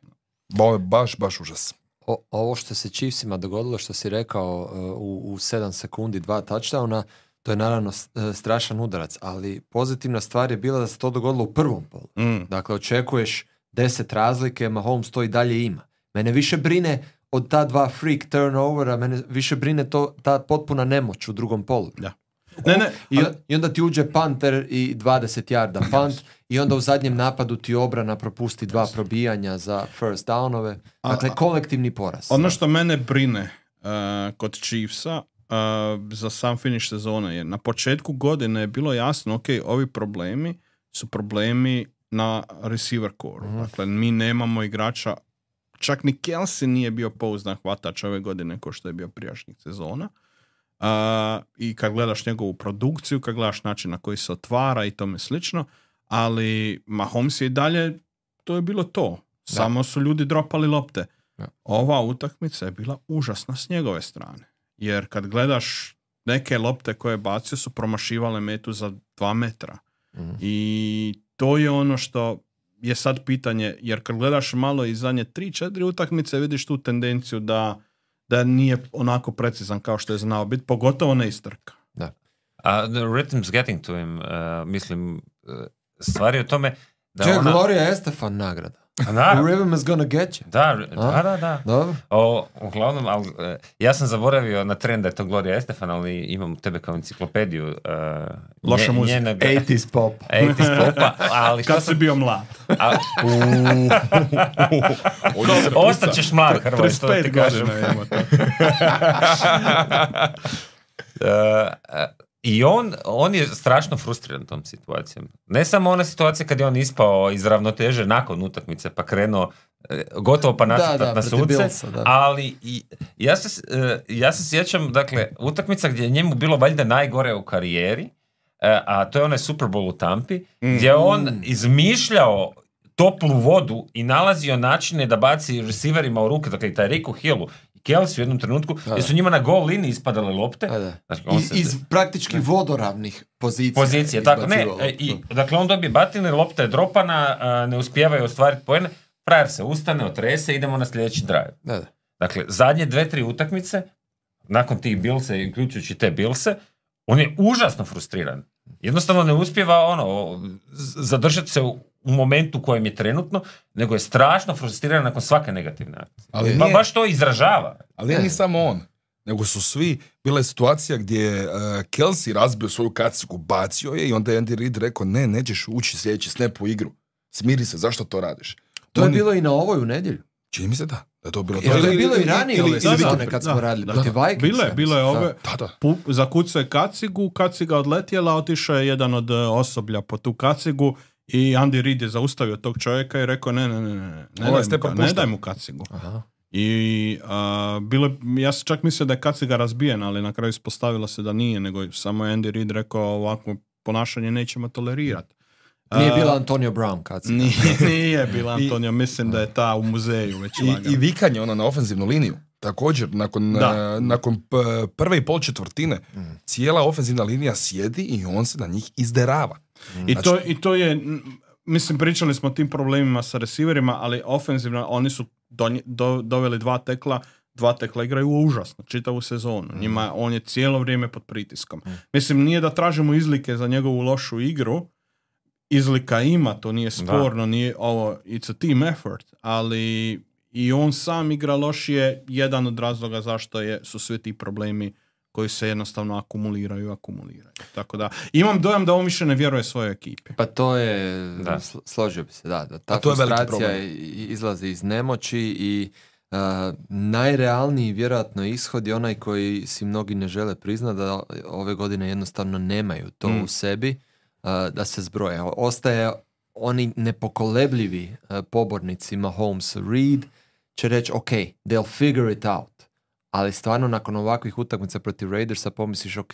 Ba- Ovo je baš, baš užas. O- ovo što se Chiefsima dogodilo, što si rekao uh, u, u 7 sekundi dva touchdowna, to je naravno uh, strašan udarac, ali pozitivna stvar je bila da se to dogodilo u prvom polu. Mm. Dakle, očekuješ 10 razlike, Mahomes to i dalje ima. Mene više brine od ta dva freak turnovera, mene više brine to, ta potpuna nemoć u drugom polu. Da. Ne, ne, I, ali- I onda ti uđe panter i 20 yarda punt i onda u zadnjem napadu ti obrana propusti dva probijanja za first downove. Dakle, kolektivni poraz. Ono što mene brine uh, kod Chiefsa za sam finish sezone. Jer na početku godine je bilo jasno, ok, ovi problemi su problemi na receiver core. Dakle, mi nemamo igrača, čak ni Kelsey nije bio pouzdan hvatač ove godine kao što je bio prijašnjih sezona. A, I kad gledaš njegovu produkciju, kad gledaš način na koji se otvara i tome slično, ali Mahomes je i dalje, to je bilo to. Samo su ljudi dropali lopte. Da. Ova utakmica je bila užasna s njegove strane. Jer kad gledaš neke lopte koje je bacio su promašivale metu za dva metra. Mhm. I to je ono što je sad pitanje, jer kad gledaš malo i zadnje tri, četiri utakmice vidiš tu tendenciju da, da nije onako precizan kao što je znao biti, pogotovo ne iz trka. A the rhythm's getting to him, uh, mislim, uh, stvari o tome da Čekaj, ona... Gloria Estefan nagrada. A The naravno, rhythm is gonna get you. da, da, da, da. Dobro. O, uglavnom, ali, e, ja sam zaboravio na trend da je to Gloria Estefan, ali imam tebe kao enciklopediju. Uh, Loša muzika. njenog- 80s pop. 80s popa, ali Kad si sam... bio mlad. A, ostaćeš mlad, Hrvoje, što da ti 35 kažem. godina imamo to. [laughs] E, I on, on je strašno frustriran tom situacijom. Ne samo ona situacija kad je on ispao iz ravnoteže nakon utakmice pa krenuo e, gotovo pa nasrtat da, na suce, Billsa, da. ali i, ja, se, e, ja se sjećam, dakle, utakmica gdje je njemu bilo valjda najgore u karijeri, e, a to je onaj Super Bowl u Tampi, gdje je on izmišljao toplu vodu i nalazio načine da baci receiverima u ruke, dakle i taj Riku Hillu Kelsey u jednom trenutku, gdje su njima na gol liniji ispadale lopte. Da. Znači, on I, se- iz praktički vodoravnih pozicija. pozicije. Tako, ne, i, dakle, on dobije batine, lopta je dropana, a, ne uspijevaju ostvariti poene, frajer se ustane, otrese, idemo na sljedeći drive. Da, da. Dakle, zadnje dve, tri utakmice, nakon tih Billse, uključujući te Billse, on je užasno frustriran. Jednostavno ne uspijeva ono, zadržati se u, u momentu u kojem je trenutno, nego je strašno frustriran nakon svake negativne akcije. Ali Pa nije- baš to izražava. Ali nije ni samo on, nego su svi, bila je situacija gdje je uh, Kelsey razbio svoju kacigu, bacio je i onda je Andy Reid rekao ne, nećeš ući sljedeći snap u igru. Smiri se, zašto to radiš? To je bilo i na ovoj u nedjelju. Čini mi se da, da je to bilo to je Ili- bilo i ranije ili- ove sezone kad da, smo radili da. protiv Vikingsa. Bilo je, bilo je Da. ove, Da, da. pu, zakucao je kacigu, kaciga odletjela, otišao je jedan od e, osoblja po tu kacigu i Andy Reid je zaustavio tog čovjeka i rekao ne, ne, ne, ne, ne, ne, daj, ste mu, ka- ne daj mu kacigu. Aha. I a, bilo, ja sam čak mislio da je kaciga razbijena, ali na kraju ispostavilo se da nije, nego samo je Andy Reid rekao ovakvo ponašanje nećemo tolerirati. Nije bila Antonio Brown kad se... Nije, [laughs] nije bila Antonio, mislim da je ta u muzeju već I. I vikanje ono na ofenzivnu liniju. Također, nakon, Da. uh, nakon p- prve i pol četvrtine, Mm. cijela ofenzivna linija sjedi i on se na njih izderava. I to, I to je, mislim, pričali smo o tim problemima sa receiverima, ali ofenzivno, oni su donje- do- doveli dva tekla, dva tekla igraju užasno, čitavu sezonu. Njima, on je cijelo vrijeme pod pritiskom. Mislim, nije da tražimo izlike za njegovu lošu igru, izlika ima, to nije sporno, nije ovo, it's a team effort, ali i on sam igra lošije, jedan od razloga zašto je, su svi ti problemi koji se jednostavno akumuliraju akumuliraju. Tako da, imam dojam da on više ne vjeruje svojoj ekipi. Pa to je, Da. sl- složio bi se, da, da ta A to je frustracija i- izlazi iz nemoći i uh, najrealniji vjerojatno ishod je onaj koji si mnogi ne žele priznati da ove godine jednostavno nemaju to Mm. u sebi uh, da se zbroje. Ostaje oni nepokolebljivi uh, pobornici Mahomes Reed će reći ok, they'll figure it out. Ali stvarno nakon ovakvih utakmica protiv Raidersa pomisliš ok,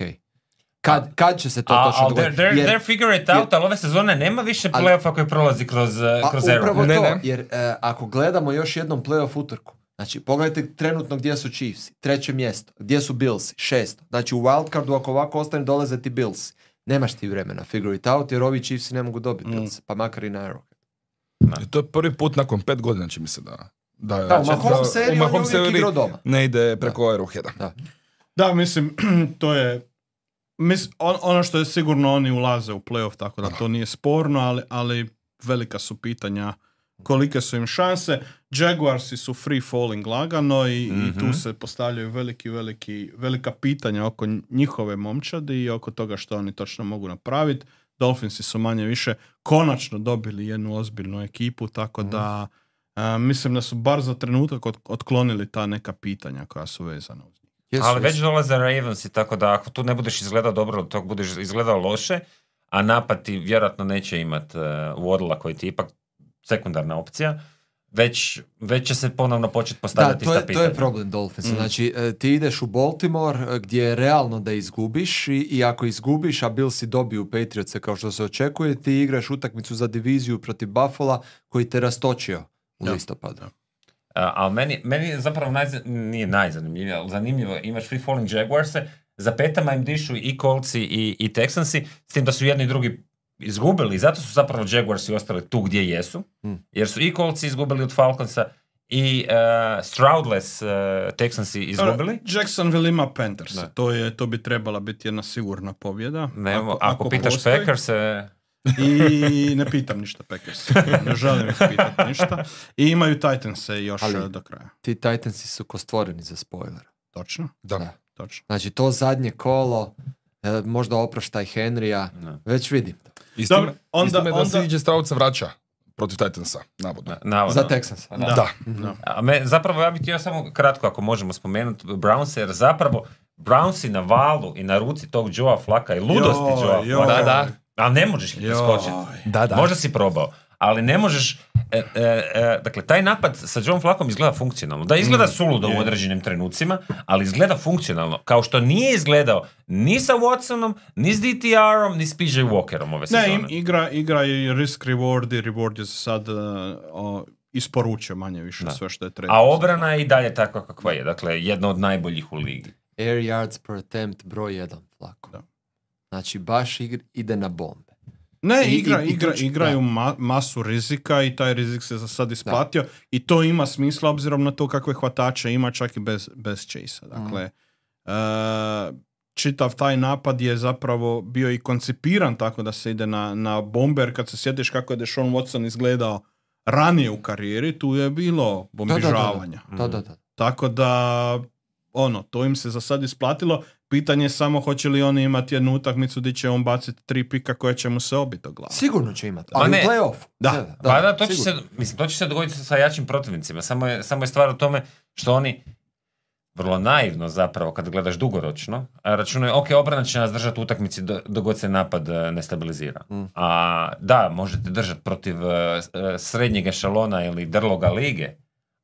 kad, kad će se to A, točno dogoditi? they're, Jer- they're figure it out, ali ove sezone nema više playoffa koji prolazi kroz, uh, Pa kroz upravo Arrow. Ne, to, ne. jer e, ako gledamo još jednom playoff utrku, znači pogledajte trenutno gdje su Chiefs, treće mjesto, gdje su Bills, šesto. Znači u wildcardu ako ovako ostane dolaze ti Bills. Nemaš ti vremena figure it out jer ovi Chiefs ne mogu dobiti Mm. Bills, pa makar i na Arrowhead. To je prvi put nakon pet godina čini mi se da... Da, Da, u će- Mahomes da- seriji u on je Mahomes uvijek seriji igrao doma. Ne ide preko Arrowheada. Da. Da, mislim, [clears throat] to je... Mis, on- ono što je sigurno oni ulaze u playoff, tako da to nije sporno, ali, ali velika su pitanja kolike su im šanse. Jaguarsi su free falling lagano i, i tu se postavljaju veliki, veliki, velika pitanja oko njihove momčadi i oko toga što oni točno mogu napraviti. Dolphinsi su manje više konačno dobili jednu ozbiljnu ekipu, tako da a, mislim da su bar za trenutak od- otklonili ta neka pitanja koja su vezana uz njih. Ali već dolaze Ravens i tako da ako tu ne budeš izgledao dobro, ili to budeš izgledao loše, a napad ti vjerojatno neće imat uh, Waddle-a koji ti je ipak sekundarna opcija, već, već će se ponovno početi Da, postavljati to ista je, to je problem Dolphinsa. Mm. Znači, e, ti ideš u Baltimore e, gdje je realno da izgubiš i, i ako izgubiš, a Bilsi dobiju Patriotse kao što se očekuje, ti igraš utakmicu za diviziju protiv Buffalo koji te rastočio u Da. listopadu. A, ali meni, meni je zapravo najza, nije najzanimljivije, ali zanimljivo, imaš free falling Jaguarse, za petama im dišu i Coltsi i, i Texansi, s tim da su jedni i drugi izgubili i zato su zapravo Jaguarsi ostali tu gdje jesu, Mm. jer su i Coltsi izgubili od Falconsa i uh, Stroudless uh, Texansi izgubili. Jacksonville ima Panthers. To, je, to bi trebala biti jedna sigurna pobjeda. Ne, ako, pitaš postoji. Packers, e, I ne pitam ništa Packers. Ne želim ih pitati ništa. I imaju Titanse još Ali- eh, do kraja. Ti Titansi su ko stvoreni za spoiler. Točno? Da. Da. Točno. Znači, to zadnje kolo, e, možda oproštaj Henrya, već vidim. I s Dobro, onda- time da onda- CJ Stroud se vraća protiv Titansa, navodno. navodno. Za Texans. Pa Da. Da. Da. A me, zapravo ja bih htio samo kratko ako možemo spomenuti Brownse, jer zapravo Brownsi na valu i na ruci tog Joea Flaka i ludosti Joea. Flaka. Da, da. Ali ne možeš ih preskočiti. Da, da. Možda si probao, ali ne možeš... e, e, e, dakle, taj napad sa Joe Flakom izgleda funkcionalno. Da, izgleda suludo je. u određenim trenucima, ali izgleda funkcionalno. Kao što nije izgledao ni sa Watsonom, ni s DTR-om, ni s PJ Walkerom ove Ne, sezone. im- igra, igra je risk reward i reward je sad o, isporučio manje više Da. sve što je trebalo. A obrana je i dalje takva kakva je. Dakle, jedna od najboljih u ligi. Air yards per attempt broj jedan flako. Da. Znači, baš igr- ide na bombe. Ne, I- igra, i- i igra, će- igraju da. ma- masu rizika i taj rizik se za sad isplatio i to ima smisla obzirom na to kakve hvatače ima čak i bez, bez chase Dakle, e, čitav taj napad je zapravo bio i koncipiran tako da se ide na, na bomber. Kad se sjetiš kako je Deshaun Watson izgledao ranije u karijeri, tu je bilo Da, da, da, da. bombižavanja. Da, da, da. Tako da, ono, to im se za sad isplatilo. Pitanje je samo hoće li oni imati jednu utakmicu gdje će on baciti tri pika koje će mu se obiti o glavu. Sigurno će imati. Ma Ali ne. u play-off. Da. Pa da, to će, se, mislim, to će se dogoditi sa jačim protivnicima. Samo je, samo je stvar u tome što oni vrlo naivno zapravo kad gledaš dugoročno, računaju, ok, obrana će nas držati u utakmici do, dok god se napad e, ne stabilizira. Mm. A da, možete držati protiv e, srednjeg ešalona ili drloga lige,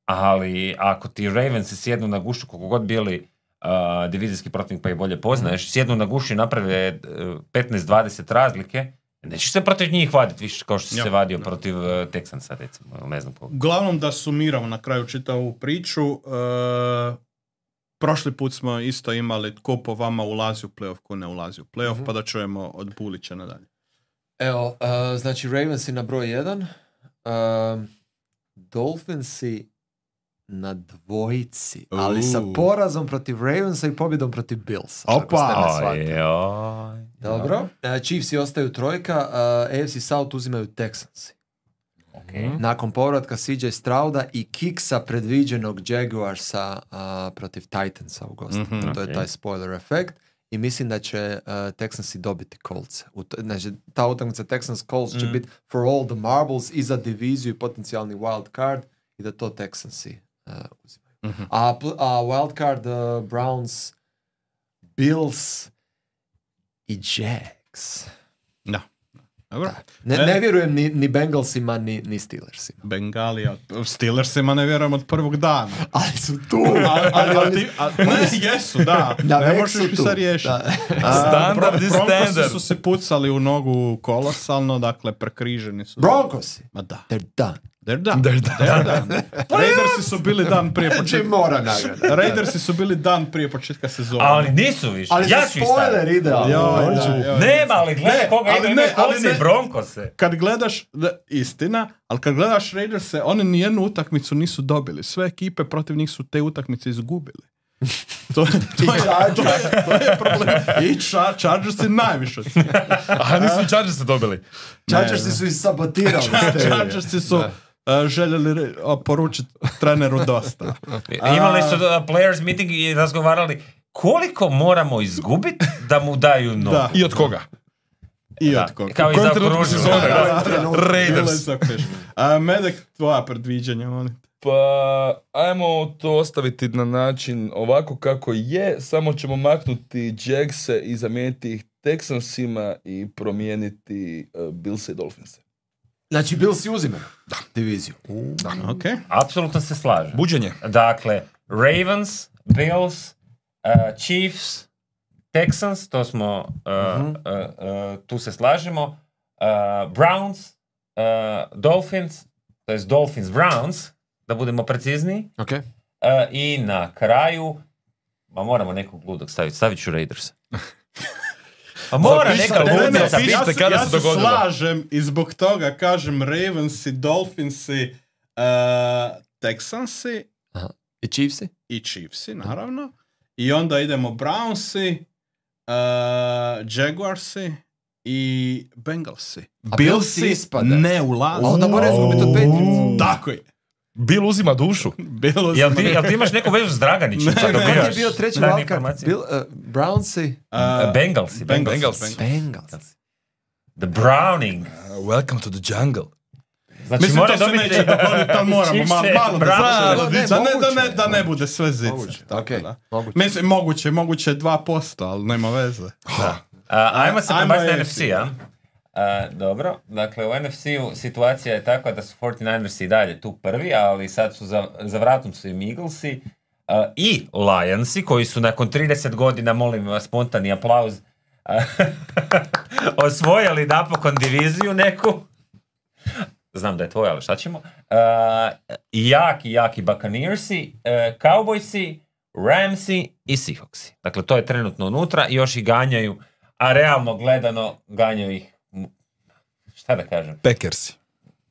ali ako ti Ravensi sjednu na gušu koliko god bili a, divizijski protivnik pa ih bolje poznaješ, sjednu na gušu i naprave e, 15-20 razlike, nećeš se protiv njih vaditi više kao što si Ja, se vadio da. protiv e, Texansa recimo, ne znam koga. Uglavnom da sumiramo na kraju čitavu priču, e, prošli put smo isto imali tko po vama ulazi u playoff, ko ne ulazi u playoff, Mhm. pa da čujemo od Bulića nadalje. Evo, uh, znači Ravensi na broj jedan, um, Dolphinsi na dvojici, ali sa porazom protiv Ravensa i pobjedom protiv Billsa. ako Opa! Ojoj. Dobro. Uh, Chiefsi ostaju trojka, uh, AFC South uzimaju Texansi. Ok. Nakon povratka CJ Strauda i kiksa predviđenog Jaguarsa uh, protiv Titansa u gostima. Mhm, to je taj spoiler efekt. I mislim da će uh, Texansi dobiti Colts. U to- Znači, ta utakmica Texans Colts će Mhm. biti for all the marbles i za diviziju i potencijalni wild card i da to Texansi uh, uzimaju. A, pl- a wild card uh, Browns, Bills i Jags. Da. Dobro. Ne, E. ne vjerujem ni, ni Bengalsima, ni, ni Steelersima. Bengalija. Steelersima ne vjerujem od prvog dana. Ali su tu. [laughs] ali, ali, oni- ti- a- ne, jesu, da. [laughs] Na ne možeš ih sad riješiti. Da. A, Standard standard. su se pucali u nogu kolosalno, dakle prekriženi su. Broncosi. Ma da. They're done. They're done. They're done. They're done. [laughs] Raidersi su bili dan prije [laughs] Znači početka. mora nagrada. Raidersi su bili dan prije početka sezone. Ali nisu više. Ali ja ću spoiler ide. da. joj. Nema, ali gledaj Ne, koga ali ne, ne, ali ne. i Broncose. Kad gledaš, da, istina, ali kad gledaš Raiderse, oni nijednu utakmicu nisu dobili. Sve ekipe protiv njih su te utakmice izgubili. To, [laughs] to, je, to, je, to je problem. I Char- Chargersi najviše. od svih. A nisu i Chargersi dobili. Chargersi su ih sabotirali. ste. Chargersi su uh, željeli re- o, poručiti treneru dosta. Imali su uh, players meeting i razgovarali koliko moramo izgubiti da mu daju nogu. Da. I od koga? I Da, od koga. Kao i za sezone, Da, da. da. Raiders. A Medek, tvoja predviđanja, molim te. Pa, ajmo to ostaviti na način ovako kako je, samo ćemo maknuti Jagse i zamijeniti ih Texansima i promijeniti uh, Billse i Dolphinse. Znači, Bills si uzimaju diviziju. Ok. Apsolutno se slažem. Buđenje. Dakle, Ravens, Bills, uh, Chiefs, Texans, to smo, uh, Mhm. uh, uh, tu se slažemo, uh, Browns, uh, Dolphins, to jest Dolphins Browns, da budemo precizniji, Ok. uh, i na kraju, ma moramo nekog ludog staviti, stavit ću Raiders. [laughs] Pa mora neka ne, ne, ludnica pišite ja se, kada ja se dogodilo. slažem i zbog toga kažem Ravensi, Dolphinsi, uh, Texansi I Chiefsi? i Chiefsi, naravno. I onda idemo Brownsi, uh, Jaguarsi i Bengalsi. A Billsi ne ulaze. A onda mora izgubiti od Patriotsa. Tako je. Bill uzima dušu. [laughs] Bilo Jel ti, jel ti imaš neku vezu s Draganićem? Ne, ne, Kak je dobivaš bio treći informacije? Bill, uh, Brownsi? Uh, Bengalsi. Bengals. Bengals. Bengals. The Browning. Uh, welcome to the jungle. Znači, Mislim, mora to se dobiti... neće dogoditi, ali moramo Chiefs malo, malo da. Ne, da, ne, da, ne, da ne bude sve zice. Moguće, Tako okej, da. moguće. Mislim, moguće, moguće 2%, ali nema veze. Da. A, ajmo se prebaciti na NFC, NFC, a? A, dobro, dakle u NFC-u situacija je takva da su 49ersi i dalje tu prvi, ali sad su za, za vratom su im Eaglesi a, i Lionsi, koji su nakon 30 godina, molim vas, spontani aplauz, a, [laughs] osvojili napokon diviziju neku. Znam da je tvoja, ali šta ćemo? I jaki, jaki Buccaneersi, e, Cowboysi, Ramsi i Seahawksi. Dakle, to je trenutno unutra i još ih ganjaju, a realno gledano ganjaju ih, šta da kažem, Packersi.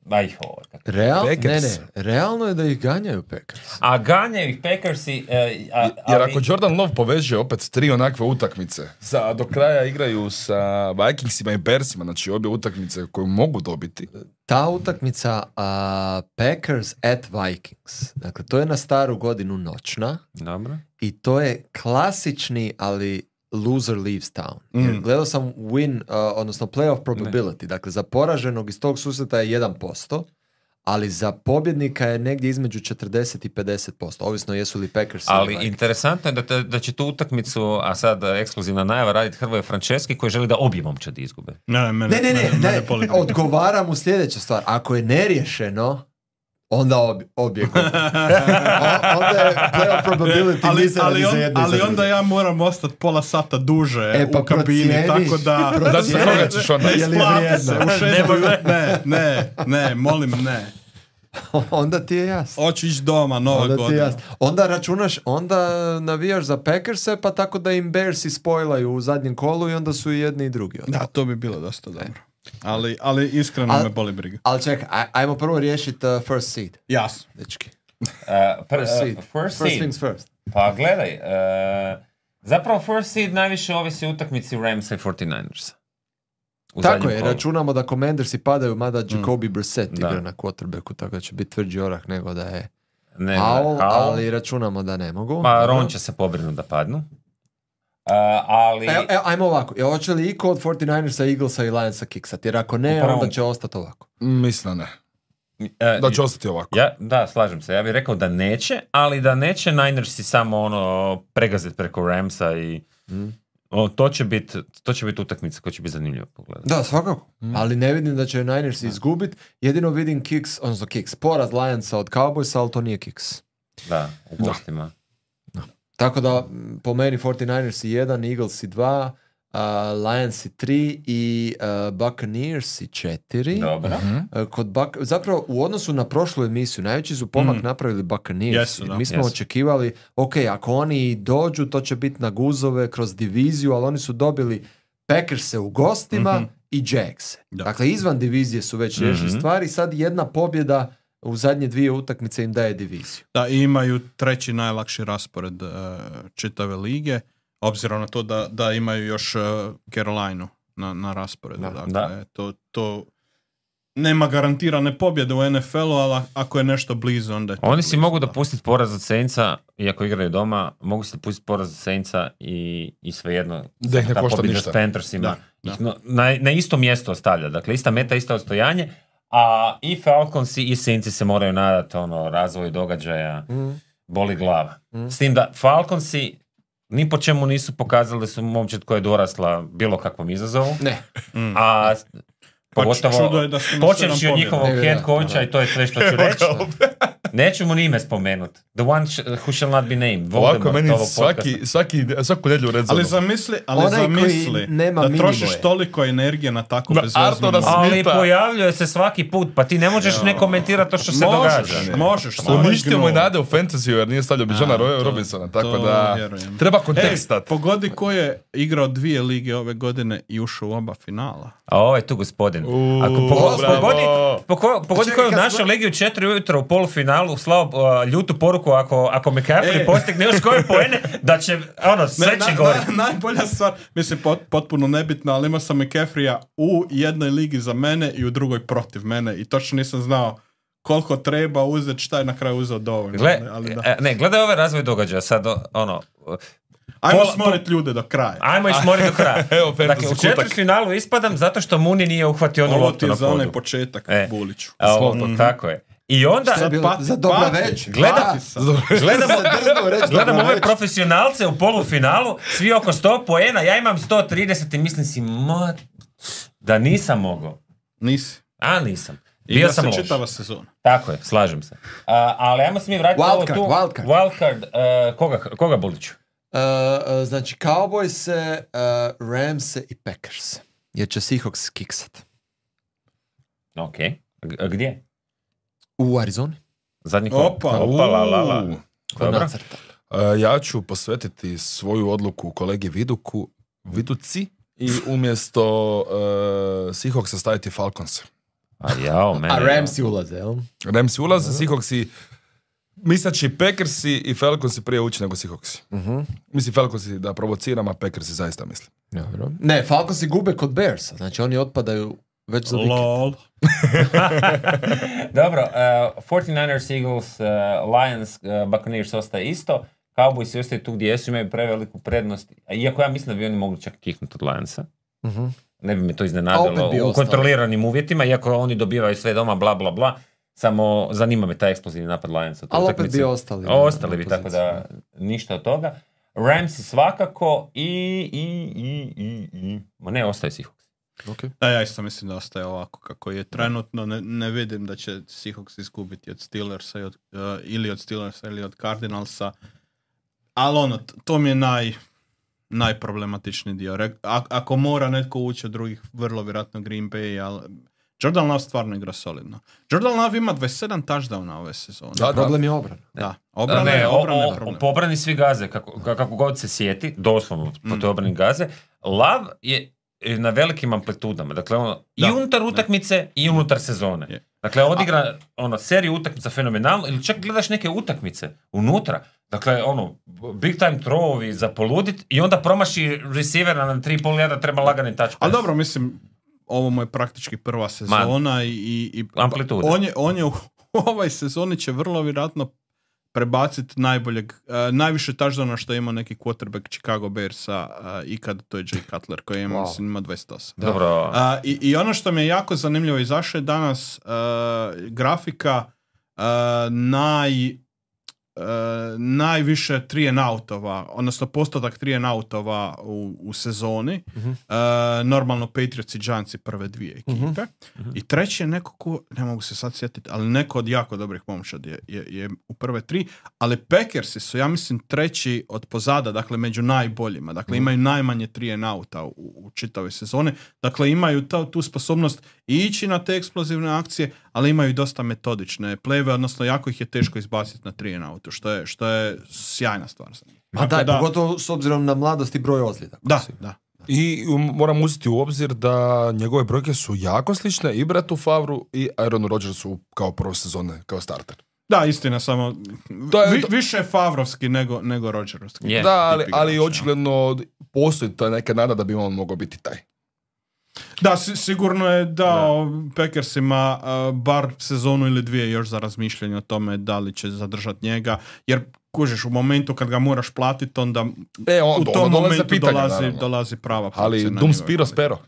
ma ih ovo. kako- Real, ne, Packers. ne, realno je da ih ganjaju Packers. A ganjaju ih Packersi, e, a, Jer ali- ako Jordan Love poveže opet tri onakve utakmice, sa, do kraja igraju sa Vikingsima i Bearsima, znači obje utakmice koju mogu dobiti. Ta utakmica a, Packers at Vikings, dakle to je na staru godinu noćna Dobro. i to je klasični, ali loser leaves town. Jer Mm. gledao sam win, uh, odnosno playoff probability, dakle za poraženog iz tog susreta je 1%, ali za pobjednika je negdje između 40 i 50%, ovisno jesu li Packers ili Ali Vikings. interesantno je da, te- da će tu utakmicu, a sad e, ekskluzivna najava, raditi Hrvoje Frančeski koji želi da obje momčadi izgube. Ne, mene, Ne, ne, ne, mene- ne, mene boli briga. odgovaram u sljedeća stvar. Ako je neriješeno, onda ob, obje gube. [laughs] O- onda je playoff probability ali, ali, za on- ali onda ja moram ostati pola sata duže E, pa u kabini, tako da... Da se koga ćeš onda? Ne Je li isplati se, u šest Ne ne, ne, ne, molim ne. [laughs] onda ti je jasno. Hoću ići doma, nova Onda ti je godina. jasno. Onda računaš, onda navijaš za Packerse, pa tako da im Bearsi spojlaju u zadnjem kolu i onda su i jedni i drugi. Da, to bi bilo dosta dobro. Ali, ali iskreno Al- me boli briga. Ali čekaj, aj- ajmo prvo riješiti uh, first seed, Jasno. dečki. E, [laughs] pr- First e, seed. first First seed. things first. Pa gledaj, e, zapravo first seed najviše ovisi utakmici Ramsa i 49ersa. U Tako je, kolu. računamo da Commandersi padaju, mada Jacoby Brissett Da. igra na quarterbacku, tako da će biti tvrđi orah nego da je Ne, Howell. ali računamo da ne mogu. Pa. Ron će se pobrinuti da padnu. E, ali... Evo, evo, ajmo ovako, je, hoće li i kod 49ersa, Eaglesa i Lionsa kiksat? Jer ako ne, U prvom- onda će ostati ovako. Mislim da ne. e, Da će ostati ovako. Ja, da, slažem se. Ja bih rekao da neće, ali da neće Ninersi samo ono pregazit preko Ramsa i Mm. o, to će biti to će biti utakmica koja će biti zanimljiva pogledati. Da, svakako. Ali ne vidim da će Niners izgubit. Jedino vidim kicks, odnosno kicks, poraz Lionsa od Cowboysa, ali to nije kicks. Da, u gostima. Tako da, po meni 49ers i 1, Eagles i 2, uh, Lions i 3 i uh, Buccaneers i 4. Dobro. Uh, Kod Buc- zapravo u odnosu na prošlu emisiju najveći su pomak Mm. napravili Buccaneers. Jesu, da. Mi smo Jesu. očekivali, ok, ako oni dođu, to će biti na guzove kroz diviziju, ali oni su dobili Packerse u gostima Mhm. i. Da. Dakle, izvan divizije su već riješili Mhm. stvari, sad jedna pobjeda u zadnje dvije utakmice im daje diviziju. Da, i imaju treći najlakši raspored uh, čitave lige, obzirom na to da, da imaju još uh, Carolinu na, na rasporedu. Da. dakle, Da. To, to nema garantirane pobjede u NFL-u, ali ako je nešto blizu, onda je to Oni si blizu, mogu da. dopustiti poraz od Saintsa, iako igraju doma, mogu si dopustiti poraz od Saintsa i, i svejedno Da ih ne košta ništa. s Panthersima Da, ih no- na, na isto mjesto ostavlja. Dakle, ista meta, isto odstojanje, A i Falconsi i Sinci se moraju nadati ono, razvoju događaja. Boli glava. S tim da Falconsi ni po čemu nisu pokazali da su momčad koja je dorasla bilo kakvom izazovu. Ne. A Pa pogotovo čudo je da su na počevši sedam od njihovog head coacha i to je sve što ću reći. Neću mu ni ime spomenut. The one sh- who shall not be named. Ovako Voldemort meni ovog svaki, svaki, svaku nedjelju red Ali zamisli, ali Onaj zamisli nema da minimoje. trošiš toliko energije na tako bezveznu moć. Ali pojavljuje se svaki put, pa ti ne možeš ne komentirati to što se Možeš, događa. možeš. samo Uništio mu i ignoru. nade u fantasy jer nije stavljao Bijona A, to- Robinsona, tako to da vjerujem. treba Ej, kontekst dati. pogodi ko je igrao dvije lige ove godine i ušao u oba finala. A ovo je tu gospodin. Uuu, Ako pogodi, pogo- pogodi Čekaj, koju kad našao smo- Ligi u četiri ujutro u polufinalu, slao uh, ljutu poruku ako, ako McCaffrey E. postigne još koje poene, da će, ono, sve će na- gori. na- najbolja stvar, mislim pot- potpuno nebitno, ali imao sam McCaffrey-a u jednoj ligi za mene i u drugoj protiv mene i točno nisam znao koliko treba uzeti, šta je na kraju uzeo dovoljno. Gle, ali da. e, ne, gledaj ovaj razvoj događaja, sad ono, Ajmo pola- smorit ljude do kraja. ajmo ismoriti do kraja. [laughs] Evo, dakle, u kutak. četvrtfinalu ispadam zato što Muni nije uhvatio onu Ovo loptu ti je na za onaj podu. početak, E. Buliću. A, ovo, talk. tako je. I onda Šta je bilo? pati- za dobra pati. večer. Gleda- gledamo, se drznuo reći gledam dobra ove profesionalce u polufinalu, svi oko 100 poena, ja imam 130 i mislim si, ma, da nisam mogao. Nisi. A nisam. I Bio da sam se loš. čitava sezona. Tako je, slažem se. A, ali ajmo se mi vratiti Wild ovo card, tu. wild card. Wild card, e, koga, koga Buliću? Uh, uh, znači, Cowboys, uh, Rams i Packers. Jer će Seahawks kiksat. Ok. G- gdje? U Arizoni. Zadnji Opa. Opa, la, la, la. Dobro. E, ja ću posvetiti svoju odluku kolegi Viduku, Viduci i umjesto uh, Seahawksa staviti Falcons. A jao, mene. A Ramsi ulaze, jel? Ramsi ulaze, Seahawksi misleći Packersi i Falconsi prije ući nego Seahawksi. Mhm. Mislim Falconsi da provociram, a Packersi zaista mislim. Dobro. Ne, Falconsi gube kod Bearsa. Znači, oni otpadaju već za. Lol. [laughs] Dobro, uh, 49ers, Eagles, uh, Lions, uh, Buccaneers ostaje isto. Cowboys ostaju tu gdje jesu, imaju preveliku prednost. A Iako ja mislim da bi oni mogli čak kiknuti od Lionsa. Mhm. Ne bi me to iznenadilo u ostali. kontroliranim uvjetima, iako oni dobivaju sve doma, bla, bla, bla. Samo zanima me taj eksplozivni napad Lionsa. Ali opet utakmici. bi ostali. Ostali bi, tako da ništa od toga. Ramsi svakako i, i, i, i, i, ma ne, ostaje Seahawks. Ok. Da, ja isto mislim da ostaje ovako kako je trenutno. Ne, ne vidim da će Seahawks izgubiti od Steelersa i od, uh, ili od Steelersa ili od Cardinalsa. Ali ono, to mi je naj, najproblematičniji dio. Re- a- ako mora netko ući od drugih, vrlo vjerojatno Green Bay, ali Jordan Love stvarno igra solidno. Jordan Love ima 27 touchdowna ove sezone. Da. Problem je obrana. Da, obrana, ne, je, o- problem. po obrani svi gaze, kako, kako god se sjeti, doslovno po Mm. toj obrani gaze. Lav je na velikim amplitudama. Dakle, ono, i Da, unutar da. utakmice i unutar sezone. Je. Dakle, odigra ono, seriju utakmica fenomenalno ili čak gledaš neke utakmice unutra. Dakle, ono, big time throwovi za poludit i onda promaši receivera na 3,5 jada treba lagani touch Ali dobro, mislim, ovo mu je praktički prva sezona i, i, i on je, on je u ovoj sezoni će vrlo vjerojatno prebaciti najboljeg, uh, najviše touchdowna što je imao neki quarterback Chicago Bearsa uh, ikad, to je Jay Cutler koji ima, Wow. ima 28. Dobro. Uh, i, I ono što mi je jako zanimljivo, izašao je danas uh, grafika uh, naj, najviše 3 and outova, odnosno postotak 3 and outova u, u sezoni. Mhm. Uh, normalno Patriots i Giants i prve dvije ekipe. I treći je neko ko, ne mogu se sad sjetiti, ali neko od jako dobrih momčadi je, je, je u prve tri, ali Packersi su, ja mislim, treći od pozada, dakle među najboljima. Dakle, imaju najmanje 3 and outa u, u čitavoj sezoni. Dakle, imaju ta, tu sposobnost ići na te eksplozivne akcije, ali imaju dosta metodične pleve, odnosno jako ih je teško izbaciti na 3 and outu, što je, što je sjajna stvar. za njih. Ma Tako da, pogotovo s obzirom na mladost i broj ozljeda. Da, da. I moram uzeti u obzir da njegove brojke su jako slične i Bretu Favru i Aaronu Rodgersu kao prve sezone, kao starter. Da, istina, samo To je- vi- više Favrovski nego, nego Rodgerovski. Je. Da, ali, ali očigledno postoji ta neka nada da bi on mogao biti taj. Da, si- sigurno je dao Packersima uh, bar sezonu ili dvije još za razmišljanje o tome da li će zadržati njega, jer kužiš u momentu kad ga moraš platiti, onda E, on, u tom dolaze momentu pitanja, dolazi, naravno. dolazi prava Ali Dum Spiro. Spero.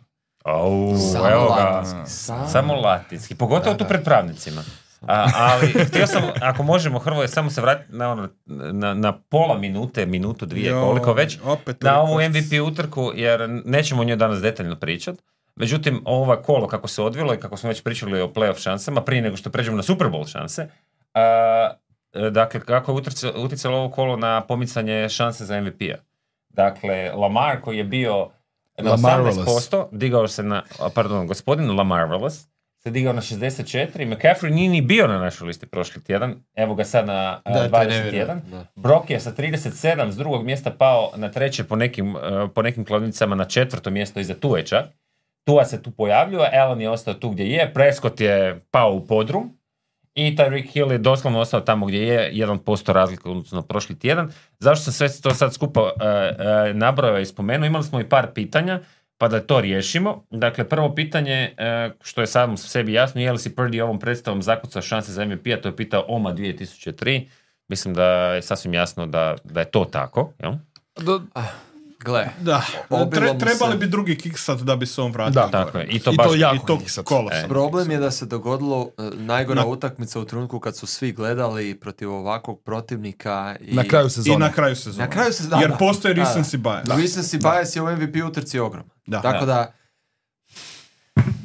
Au, Samo evo ga. latinski. Samo. Samo latinski, pogotovo tu pred pravnicima. A, ali htio sam, ako možemo Hrvoje, samo se vratiti na, ono, na, na pola minute, minutu, dvije, Jo, koliko već, opet na ovu MVP utrku, jer nećemo o njoj danas detaljno pričat. Međutim, ova kolo kako se odvilo i kako smo već pričali o playoff šansama, prije nego što pređemo na Super Bowl šanse, a, e, dakle, kako je utjecalo ovo kolo na pomicanje šanse za MVP-a. Dakle, Lamar koji je bio na Lamarvelous. 18%, digao se na, pardon, gospodin Lamarvelous, se digao na 64, McCaffrey nije ni bio na našoj listi prošli tjedan, evo ga sad na a, Da, to je 21. nevjerojatno, da. Brock je sa 37 s drugog mjesta pao na treće po nekim, e, po nekim kladnicama na četvrto mjesto iza Tue čak. Tua se tu pojavljuje, Allen je ostao tu gdje je, Prescott je pao u podrum i Tyreek Hill je doslovno ostao tamo gdje je, 1% razlika u odnosu na prošli tjedan. Zašto sam sve to sad skupa uh, nabrojao i spomenuo? Imali smo i par pitanja, pa da to riješimo. Dakle, prvo pitanje, e, što je samo sebi jasno, je li si Purdy ovom predstavom zakucao šanse za MVP-a, to je pitao Oma 2003. Mislim da je sasvim jasno da, da je to tako, jel? Do- Gle, Da, Tre- trebali se. bi drugi kiksat da bi se on vratio. Da. Tako je. I to I baš... to jako I to kiksat. kolo. E. problem je da se dogodilo e, najgora Na- utakmica u trenutku kad su svi gledali protiv ovakvog protivnika i Na kraju sezone. I na kraju sezone. Na kraju sezone, Jer da. postoji Da, da. recency bias. recency bias je u MVP utrci ogroman. Da. Tako da,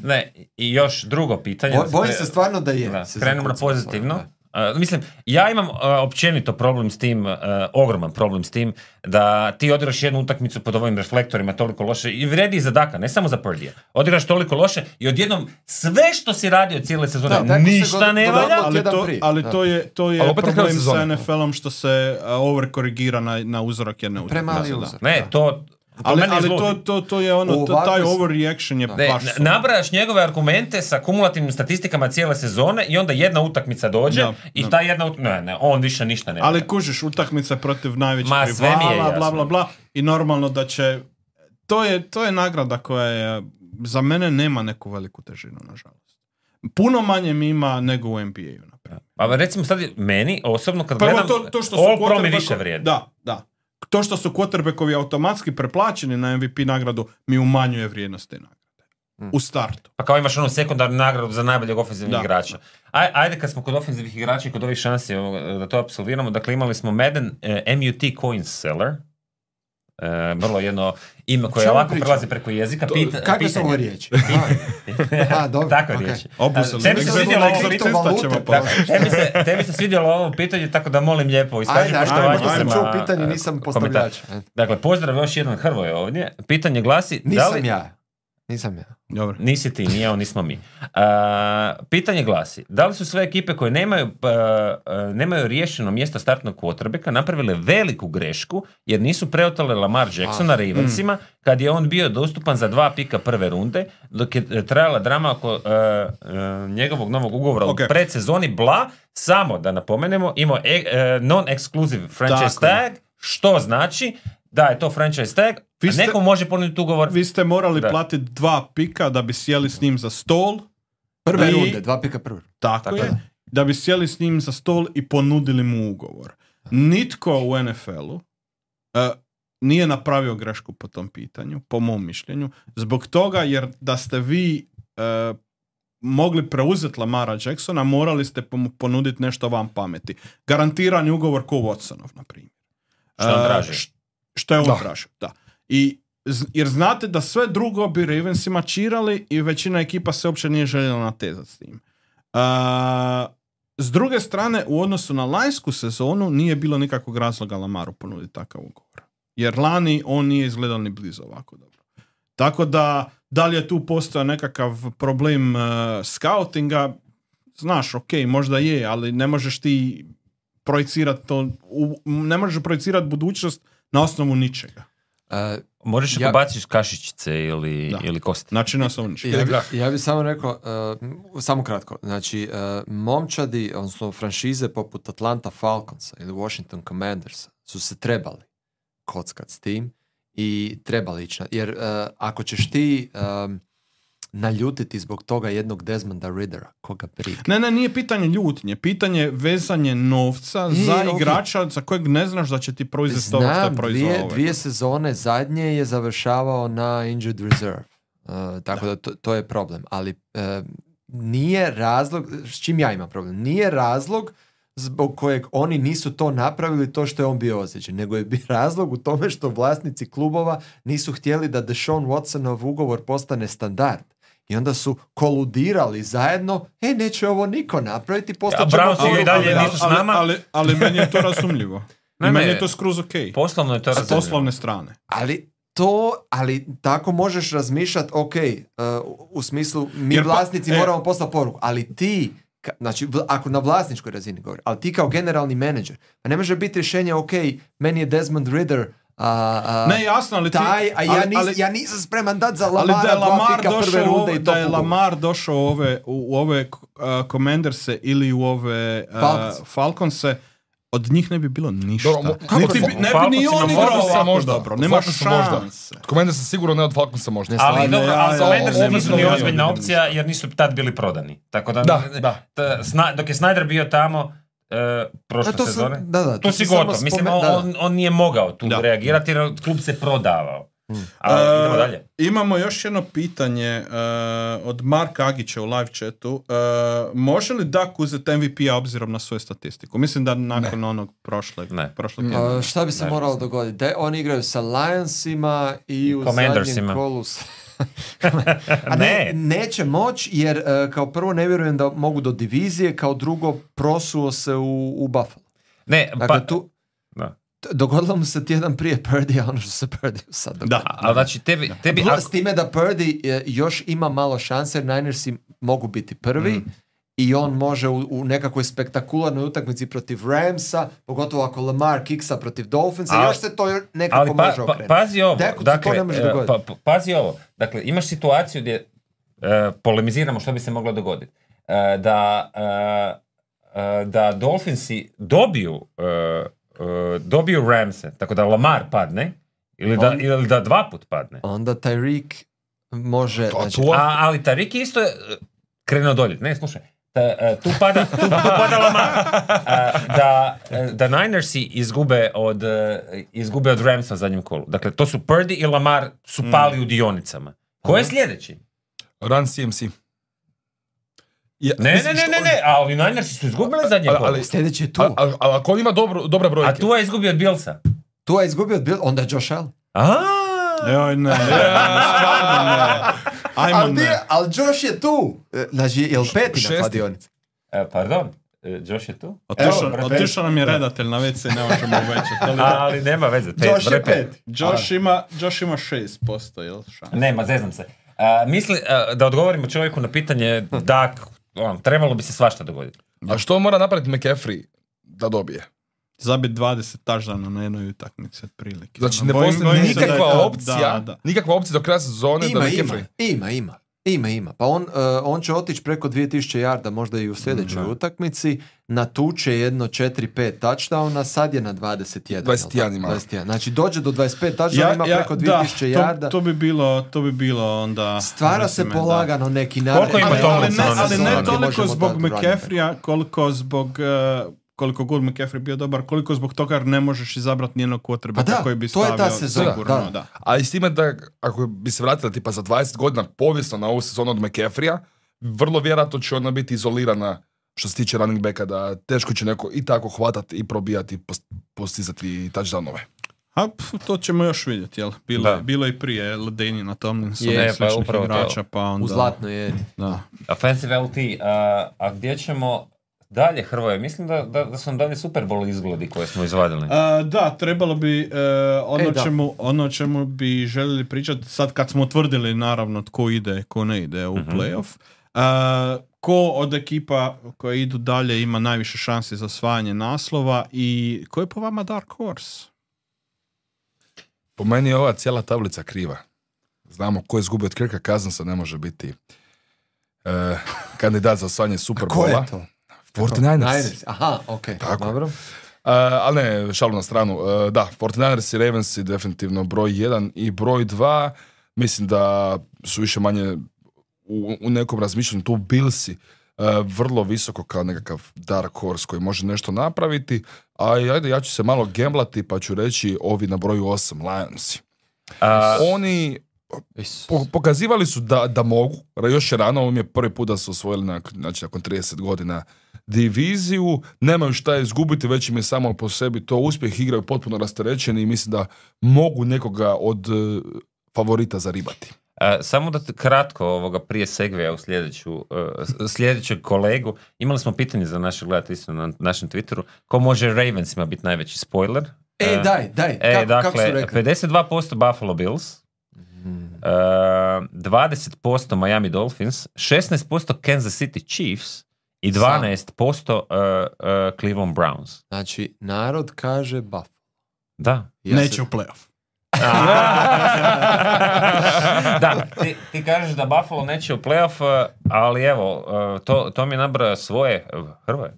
Ne, i još drugo pitanje. bo- bojim se stvarno da je. Da, krenemo na pozitivno. da. Uh, mislim, ja imam uh, općenito problem s tim, uh, ogroman problem s tim, da ti odigraš jednu utakmicu pod ovim reflektorima toliko loše, i vredi i za Daka, ne samo za Purdija. Odigraš toliko loše i odjednom sve što si radio cijele sezone, Da, se ništa god- ne valja. ali to, ali to je, to je problem sa. NFL-om što se uh, overkorigira na, na uzorak jedne utakmice. Premali Da. uzor. Ne, to Ali, ali to, to, to je ono, to- taj overreaction je Ne, baš... nabrajaš njegove argumente sa kumulativnim statistikama cijele sezone i onda jedna utakmica dođe Da, i da. ta jedna ut- ne, ne, on više ništa ne Ali kužiš, utakmica protiv najvećeg Ma, sve mi je rivala, bla, bla, bla. I normalno da će... To je, to je nagrada koja je... Za mene nema neku veliku težinu, nažalost. Puno manje mi ima nego u NBA-u. Pa recimo sad meni osobno kad Prvo gledam, to, to što su All Pro mi više vrijedi. Da, da. To što su quarterbackovi automatski preplaćeni na MVP nagradu mi umanjuje vrijednost te nagrade. Mm. U startu. Pa kao imaš onu sekundarnu nagradu za najboljeg ofenzivnog igrača. Aj, ajde kad smo kod ofenzivnih igrača i kod ovih šansi da to apsolviramo. Dakle, imali smo Madden eh, MUT Coins Seller. E, vrlo jedno ime koje čemu ovako prelazi preko jezika. Pita, Kakve su pitanje- ovo riječi? [laughs] A, dobro. Takve ok. riječi. Obuzeli. Tebi se svidjelo ovo pitanje? Da, tebi, se, tebi se svidjelo ovo pitanje, tako da molim lijepo, iskaži Ajde, ajde, poštovanje sam prema, čuo pitanje, e, nisam komentar. postavljač. Ajde. Dakle, pozdrav još jedan Hrvoje ovdje. Pitanje glasi... da Nisam li, ja. Nisam ja. Dobro. Nisi ti, nije on, nismo mi. A, pitanje glasi, da li su sve ekipe koje nemaju, a, nemaju riješeno mjesto startnog quarterbacka napravile veliku grešku jer nisu preotale Lamar Jacksona Ravensima kad je on bio dostupan za dva pika prve runde dok je trajala drama oko e, njegovog novog ugovora Ok. u predsezoni bla, samo da napomenemo, imao e, non-exclusive franchise Tako tag, što znači da je to franchise tag, Vi a ste- neko može ponuditi ugovor Vi ste morali Da. platiti dva pika da bi sjeli s njim za stol. Prve I- runde, dva pika prve. Tako, Tako je. da. Da bi sjeli s njim za stol i ponudili mu ugovor. Nitko u NFL-u e, nije napravio grešku po tom pitanju, po mom mišljenju, zbog toga jer da ste vi e, mogli preuzeti Lamara Jacksona, morali ste mu ponuditi nešto vam pameti. Garantirani ugovor ko Watsonov, na primjer. Što on E, traži. š- Što je on Da. tražio, da. I, jer znate da sve drugo bi Ravensima čirali i većina ekipa se uopće nije željela natezati s tim. A, s druge strane, u odnosu na lanjsku sezonu nije bilo nikakvog razloga Lamaru ponuditi takav ugovor. Jer lani on nije izgledao ni blizu ovako dobro. Tako da, da li je tu postojao nekakav problem uh, scoutinga, znaš, ok, možda je, ali ne možeš ti projicirati to, u- ne možeš projicirati budućnost na osnovu ničega. E, Možeš Ja- ako baciš kašičice ili, Da. ili kosti. Znači na osnovu ničega. Ja, bi, ja bi samo rekao, uh, samo kratko, znači uh, momčadi, odnosno franšize poput Atlanta Falconsa ili Washington Commandersa su se trebali kockat s tim i trebali ići jer uh, ako ćeš ti um, naljutiti zbog toga jednog Desmonda Riddera, koga briga. Ne, ne, nije pitanje ljutnje, pitanje je vezanje novca I, za ok. igrača za kojeg ne znaš da će ti proizvesti ovo što je dvije, ovaj. dvije sezone zadnje je završavao na injured reserve. Uh, tako da, to, to je problem. Ali e, nije razlog, s čim ja imam problem, nije razlog zbog kojeg oni nisu to napravili to što je on bio ozlijeđen, nego je bio [laughs] razlog u tome što vlasnici klubova nisu htjeli da Deshaun Watsonov ugovor postane standard. I onda su koludirali zajedno, e, neće ovo niko napraviti, A postaćemo... Browns i dalje nisu s ali, nama. ali, ali meni je to razumljivo. [laughs] Ne, I meni ne. je to skroz ok. Poslovno je to S poslovne strane. Ali to, ali tako možeš razmišljati, ok, uh, u smislu mi Jer pa- vlasnici e- moramo poslati poruku, ali ti, ka- znači vl- ako na vlasničkoj razini govori, ali ti kao generalni menadžer, pa ne može biti rješenje, ok, meni je Desmond Ritter a, a, Ne, jasno, ali ti... taj, a ja, ali- nis, ali- ja nisam spreman dati za Ali Lamara da je Lamar prve došao, u runde ove- i da je. Lamar došao u ove, u ove uh, Commanderse ili u ove uh, Falcons. Falconse, od njih ne bi bilo ništa. Dobro, kako bi, U ne bi ni on igrao ovako možda. dobro. Nema šanse. Commander se sigurno ne od Falconsa možda. Ne Ali dobro, ja, ali ovo nisu ni ozbiljna opcija jer nisu tad bili prodani. Tako da, Da, da. t- Sna- dok je Snyder bio tamo e, prošle to sezone, da, da, tu si gotov. Mislim, on, da, da. on, on nije mogao tu Da. reagirati jer klub se prodavao. Hmm. A, E, idemo dalje. Imamo još jedno pitanje e, od Marka Agića u live chatu. E, može li Dak uzeti MVP-a obzirom na svoju statistiku? Mislim da nakon onog prošle, Ne. prošlog A, tjedna. šta bi se Ne, moralo dogoditi? Da, oni igraju sa Lionsima i u Commandersima. zadnjem kolu [laughs] A Ne. ne, neće moć jer e, kao prvo ne vjerujem da mogu do divizije, kao drugo prosuo se u, u Buffalo. Ne, Dakle, pa, tu da. dogodilo mu se tjedan prije Purdy, ono što se Purdy sad dogodilo. Da. ali znači tebi, tebi Plus, ako- S time da Purdy e, još ima malo šanse jer Ninersi mogu biti prvi Mm. I on može u, u nekakvoj spektakularnoj utakmici protiv Ramsa, pogotovo ako Lamar kiksa protiv Dolphinsa, Ali- još se to nekako ali pa, može pa, okrenuti. pazi ovo, Deku se dakle, to ne može e, dogoditi. pa, pa- pazi ovo, dakle, imaš situaciju gdje e, polemiziramo što bi se moglo dogoditi. E, da, e, e, da Dolphinsi dobiju e, dobiju Ramse, tako da Lamar padne, ili da, On- ili da dva put padne. Onda Tyreek može... To- znači, to- A, ali je isto e, krenuo dolje. Ne, slušaj. E, tu pada, tu, tu pada Lamar. A, da, e, da Ninersi izgube od, e, izgube od Ramsa u zadnjem kolu. Dakle, to su Purdy i Lamar su pali u dionicama. Ko je sljedeći? Run CMC. Ja, Ne, ne, mislim, ne, ne, ne, a ovi Ninersi su izgubili zadnje Ali- kolo. ali- Sljedeći je tu. Ali al, al ako on ima dobro, dobre brojke. A tu je izgubio od Billsa. Tu je izgubio od Bill, onda je Josh Allen. Joj, ne, stvarno ne. Ajmo Ali, ne. ali Josh je tu. E, Znači, je li peti na kladionici? e, pardon, e, Josh je tu? Otišao, nam je redatelj na WC, ne možemo uvećati. Ali nema veze. pet, Josh je peti. Josh ima, Josh ima 6%, jel šans? Nema, zeznam se. A, misli, a, da odgovorimo čovjeku na pitanje, da, on, trebalo bi se svašta dogoditi. A što mora napraviti McCaffrey da dobije? Zabit 20 touchdowna na jednoj utakmici otprilike. Znači Ono, ne bojim- postoji bojim se da je nikakva to- opcija, Da, da. nikakva opcija do kraja sezone Ima, da ima, McCaffrey... ima, ima. Ima, ima. Pa on, uh, on će otići preko 2000 jarda možda i u sljedećoj Da. utakmici. Natuče jedno 4-5 touchdowna, sad je na 21. 21 jel ima. tako? 21. Znači dođe do 25 touchdowna, ima preko 2000 da, jarda. To, to bi bilo, to bi bilo onda... Stvara se mislim, da. polagano neki nared. Koliko ima Ali, to ali, Tomlinson ne, ali ne toliko zbog. McCaffrey-a koliko zbog uh, koliko god McCaffrey bio dobar, koliko zbog toga ne možeš izabrati nijednog quarterbacka Pa koji bi to je ta stavio sezona, sigurno, da. da. A i s time da, ako bi se vratila tipa za 20 godina povijesno na ovu sezonu od McCaffrey-a, vrlo vjerojatno će ona biti izolirana što se tiče running backa, da teško će neko i tako hvatati i probijati i post- postizati touchdownove. A pf, to ćemo još vidjeti, jel? Bilo, Da. je, bilo je i prije Ledeni Tomlinsona Je, i pa upravo igrača, pa onda... U zlatnoj eri. Da. Offensive LT, a, a gdje ćemo dalje, Hrvoje? Mislim da, da, da su nam dalje Super Bowl izgledi koje smo izvadili. A, da, trebalo bi e, ono, E, da. čemu, ono o čemu bi željeli pričati, sad kad smo utvrdili naravno tko ide, ko ne ide u playoff, a, ko od ekipa koje idu dalje ima najviše šansi za osvajanje naslova i ko je po vama Dark Horse? Po meni je ova cijela tablica kriva. Znamo ko je izgubio od Kirka Kazansa ne može biti e, kandidat za osvajanje Super Ko je Bowla. To? 49ers. Niners. Aha, ok. Tako. Dobro. Uh, ali ne, šalu na stranu. Uh, da, 49ers i Ravens definitivno broj 1 i broj 2. Mislim da su više manje u, u nekom razmišljanju tu Billsi uh, vrlo visoko kao nekakav dark horse koji može nešto napraviti. A ajde, ja ću se malo gemblati pa ću reći ovi na broju 8, Lionsi. Oni. Po- pokazivali su da, da mogu, još je rano, ovo mi je prvi put da su osvojili nakon, znači, nakon 30 godina diviziju, nemaju šta izgubiti, već im je samo po sebi to uspjeh, igraju potpuno rasterećeni i mislim da mogu nekoga od e, favorita zaribati. E, samo da te kratko ovoga prije segveja u sljedeću, e, sljedećeg kolegu. Imali smo pitanje za naše gledatelje isto na našem Twitteru. Ko može Ravensima biti najveći spoiler? E, daj, daj, E, kako, dakle, kako su rekli? 52% Buffalo Bills, e, 20% Miami Dolphins, 16% Kansas City Chiefs i 12% e, e, Cleveland Browns. Znači, narod kaže Buffalo. Da. Ja Neće se- u playoff. [laughs] da, [laughs] ti, ti kažeš da Buffalo neće u playoff, ali evo, to, to mi nabraja svoje Hrvoje.